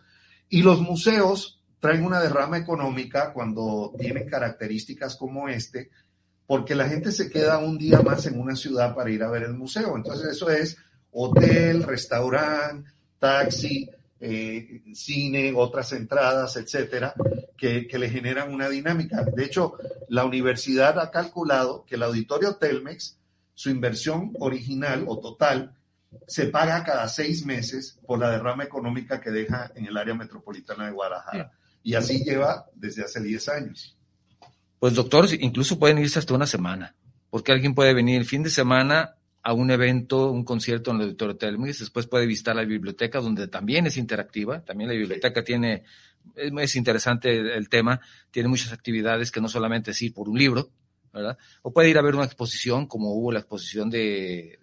Y los museos traen una derrama económica cuando tienen características como este, porque la gente se queda un día más en una ciudad para ir a ver el museo. Entonces eso es hotel, restaurante, taxi, eh, cine, otras entradas, etcétera, que, le generan una dinámica. De hecho, la universidad ha calculado que el auditorio Telmex, su inversión original o total, se paga cada seis meses por la derrama económica que deja en el área metropolitana de Guadalajara. Y así lleva desde hace 10 años. Pues doctor, incluso pueden irse hasta una semana, porque alguien puede venir el fin de semana a un evento, un concierto en el Auditorio Telmex, después puede visitar la biblioteca donde también es interactiva, también la biblioteca tiene, es, interesante el, tema, tiene muchas actividades que no solamente es ir por un libro, ¿verdad? O puede ir a ver una exposición como hubo la exposición de,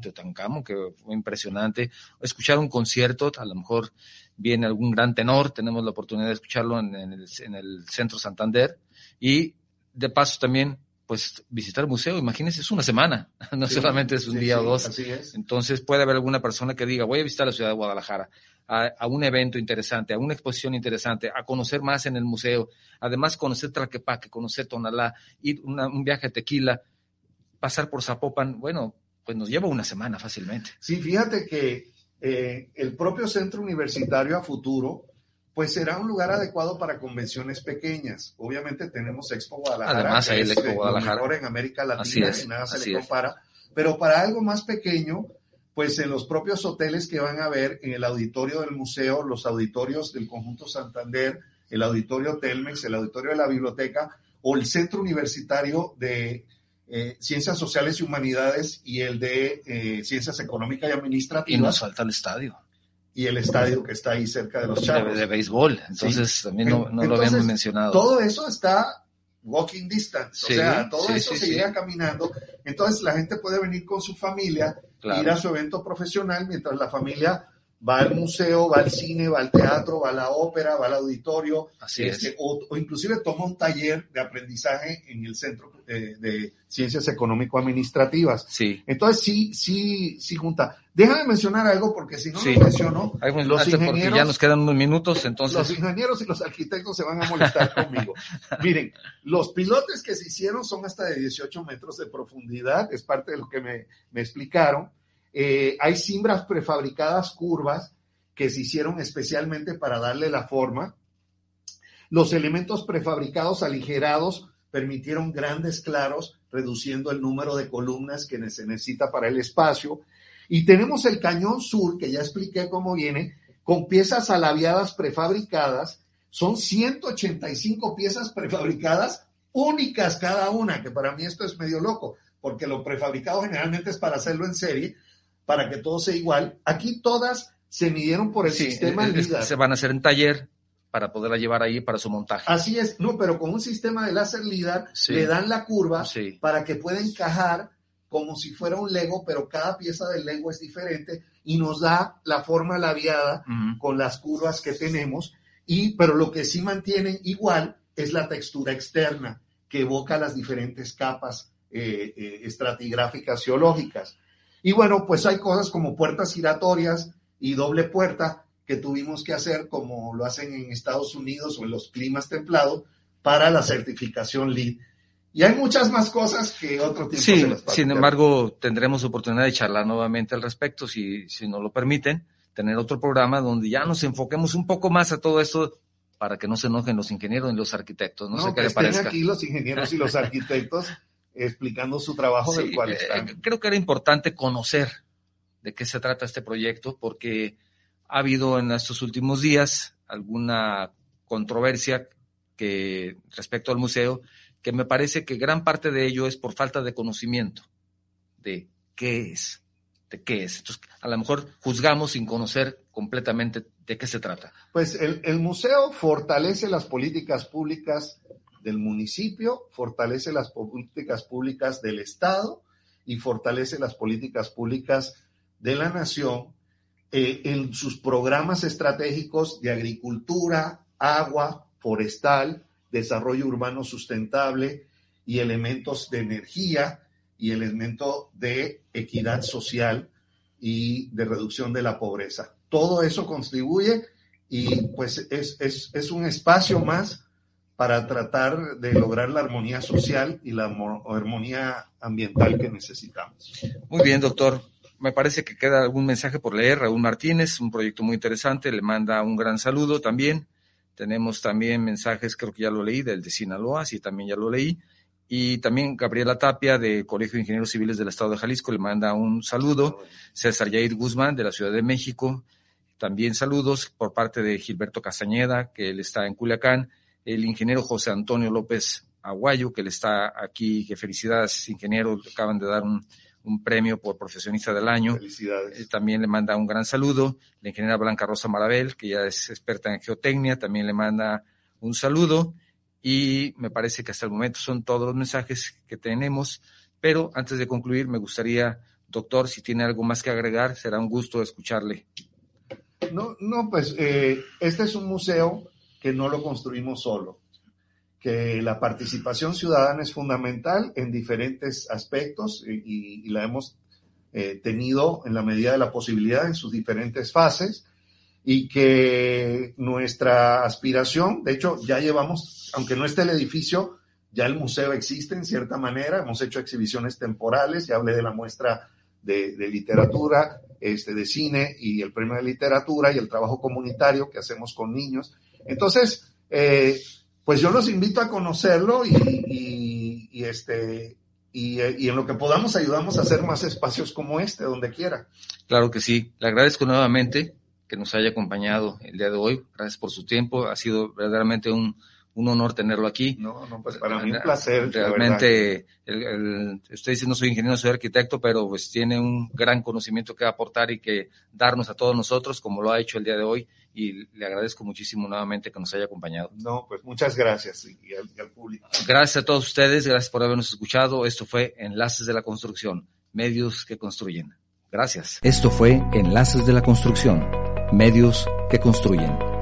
Tutankamón, que fue impresionante, o escuchar un concierto, a lo mejor viene algún gran tenor, tenemos la oportunidad de escucharlo en, el, en el Centro Santander, y de paso también pues visitar el museo, imagínense, es una semana, no solamente es un día o dos. Entonces puede haber alguna persona que diga, voy a visitar la ciudad de Guadalajara, a, un evento interesante, a una exposición interesante, a conocer más en el museo, además conocer Traquepaque, conocer Tonalá, ir un viaje a Tequila, pasar por Zapopan, bueno, pues nos lleva una semana fácilmente. Sí, fíjate que eh, el propio centro universitario a futuro pues será un lugar adecuado para convenciones pequeñas. Obviamente tenemos Expo Guadalajara. Además, hay el Expo Guadalajara. Mejor en América Latina y nada se le compara. Pero para algo más pequeño, pues en los propios hoteles que van a ver, en el auditorio del museo, los auditorios del conjunto Santander, el auditorio Telmex, el auditorio de la biblioteca o el centro universitario de eh, Ciencias Sociales y Humanidades y el de eh, Ciencias Económicas y Administrativas. Y nos falta el estadio y el estadio que está ahí cerca de los chavos. De, béisbol, entonces también no, lo habíamos mencionado. Todo eso está walking distance, o sea, todo eso se llega caminando, entonces la gente puede venir con su familia, ir a su evento profesional, mientras la familia va al museo, va al cine, va al teatro, va a la ópera, va al auditorio, Así este, o, inclusive toma un taller de aprendizaje en el Centro de, Ciencias Económico-Administrativas. Sí. Entonces sí, sí, sí junta. Déjame mencionar algo porque si no lo menciono, los ingenieros, ya nos quedan unos minutos, entonces. Los ingenieros y los arquitectos se van a molestar conmigo. Miren, los pilotes que se hicieron son hasta de 18 metros de profundidad, es parte de lo que me, me explicaron eh, hay cimbras prefabricadas curvas que se hicieron especialmente para darle la forma. Los elementos prefabricados aligerados permitieron grandes claros, reduciendo el número de columnas que se necesita para el espacio. Y tenemos el cañón sur, que ya expliqué cómo viene, con piezas alaviadas prefabricadas. Son 185 piezas prefabricadas únicas cada una, que para mí esto es medio loco, porque lo prefabricado generalmente es para hacerlo en serie, para que todo sea igual. Aquí todas se midieron por el sistema LIDAR. Se van a hacer en taller para poderla llevar ahí para su montaje. Así es, no, pero con un sistema de láser LIDAR le dan la curva para que pueda encajar como si fuera un Lego, pero cada pieza del Lego es diferente y nos da la forma labiada con las curvas que tenemos. Y, pero lo que sí mantienen igual es la textura externa que evoca las diferentes capas eh, eh, estratigráficas geológicas. Y bueno, pues hay cosas como puertas giratorias y doble puerta que tuvimos que hacer como lo hacen en Estados Unidos o en los climas templados para la certificación LEED. Y hay muchas más cosas que otro tiempo sí, sin embargo, tendremos oportunidad de charlar nuevamente al respecto, si, si nos lo permiten, tener otro programa donde ya nos enfoquemos un poco más a todo esto para que no se enojen los ingenieros y los arquitectos. No, sé qué le parezca. aquí los ingenieros y los arquitectos explicando su trabajo del cual eh, están. creo que era importante conocer de qué se trata este proyecto porque ha habido en estos últimos días alguna controversia que respecto al museo que me parece que gran parte de ello es por falta de conocimiento. de qué es, de qué es. Entonces, a lo mejor juzgamos sin conocer completamente de qué se trata. Pues el, el museo fortalece las políticas públicas del municipio, fortalece las políticas públicas del Estado y fortalece las políticas públicas de la nación eh, en sus programas estratégicos de agricultura, agua, forestal, desarrollo urbano sustentable y elementos de energía y elementos de equidad social y de reducción de la pobreza. Todo eso contribuye y pues es, es, es un espacio más para tratar de lograr la armonía social y la armonía ambiental que necesitamos. Muy bien, doctor. Me parece que queda algún mensaje por leer. Raúl Martínez, un proyecto muy interesante, le manda un gran saludo también. Tenemos también mensajes, creo que ya lo leí, del de Sinaloa, sí, también ya lo leí. Y también Gabriela Tapia, de Colegio de Ingenieros Civiles del Estado de Jalisco, le manda un saludo. César Yair Guzmán, de la Ciudad de México, también saludos por parte de Gilberto Castañeda, que él está en Culiacán el ingeniero José Antonio López Aguayo, que le está aquí, que felicidades, ingeniero, le acaban de dar un, premio por profesionista del año. Felicidades. Eh, también le manda un gran saludo. La ingeniera Blanca Rosa Marabel, que ya es experta en geotecnia, también le manda un saludo. Y me parece que hasta el momento son todos los mensajes que tenemos. Pero antes de concluir, me gustaría, doctor, si tiene algo más que agregar, será un gusto escucharle. No, no, pues eh, este es un museo que no lo construimos solo, que la participación ciudadana es fundamental en diferentes aspectos y, la hemos eh, tenido en la medida de la posibilidad en sus diferentes fases y que nuestra aspiración, de hecho ya llevamos, aunque no esté el edificio, ya el museo existe en cierta manera, hemos hecho exhibiciones temporales, ya hablé de la muestra de, de, literatura, este, de cine y el premio de literatura y el trabajo comunitario que hacemos con niños. Entonces, eh, pues yo los invito a conocerlo y, este, y, en lo que podamos ayudamos a hacer más espacios como este, donde quiera. Claro que sí. Le agradezco nuevamente que nos haya acompañado el día de hoy. Gracias por su tiempo. Ha sido verdaderamente un, un honor tenerlo aquí. No, no, pues para mí un placer. Realmente, el, usted dice no soy ingeniero, soy arquitecto, pero pues tiene un gran conocimiento que aportar y que darnos a todos nosotros, como lo ha hecho el día de hoy, y le agradezco muchísimo nuevamente que nos haya acompañado. No, pues muchas gracias y, al, público. Gracias a todos ustedes, gracias por habernos escuchado. Esto fue Enlaces de la Construcción, medios que construyen. Gracias. Esto fue Enlaces de la Construcción, medios que construyen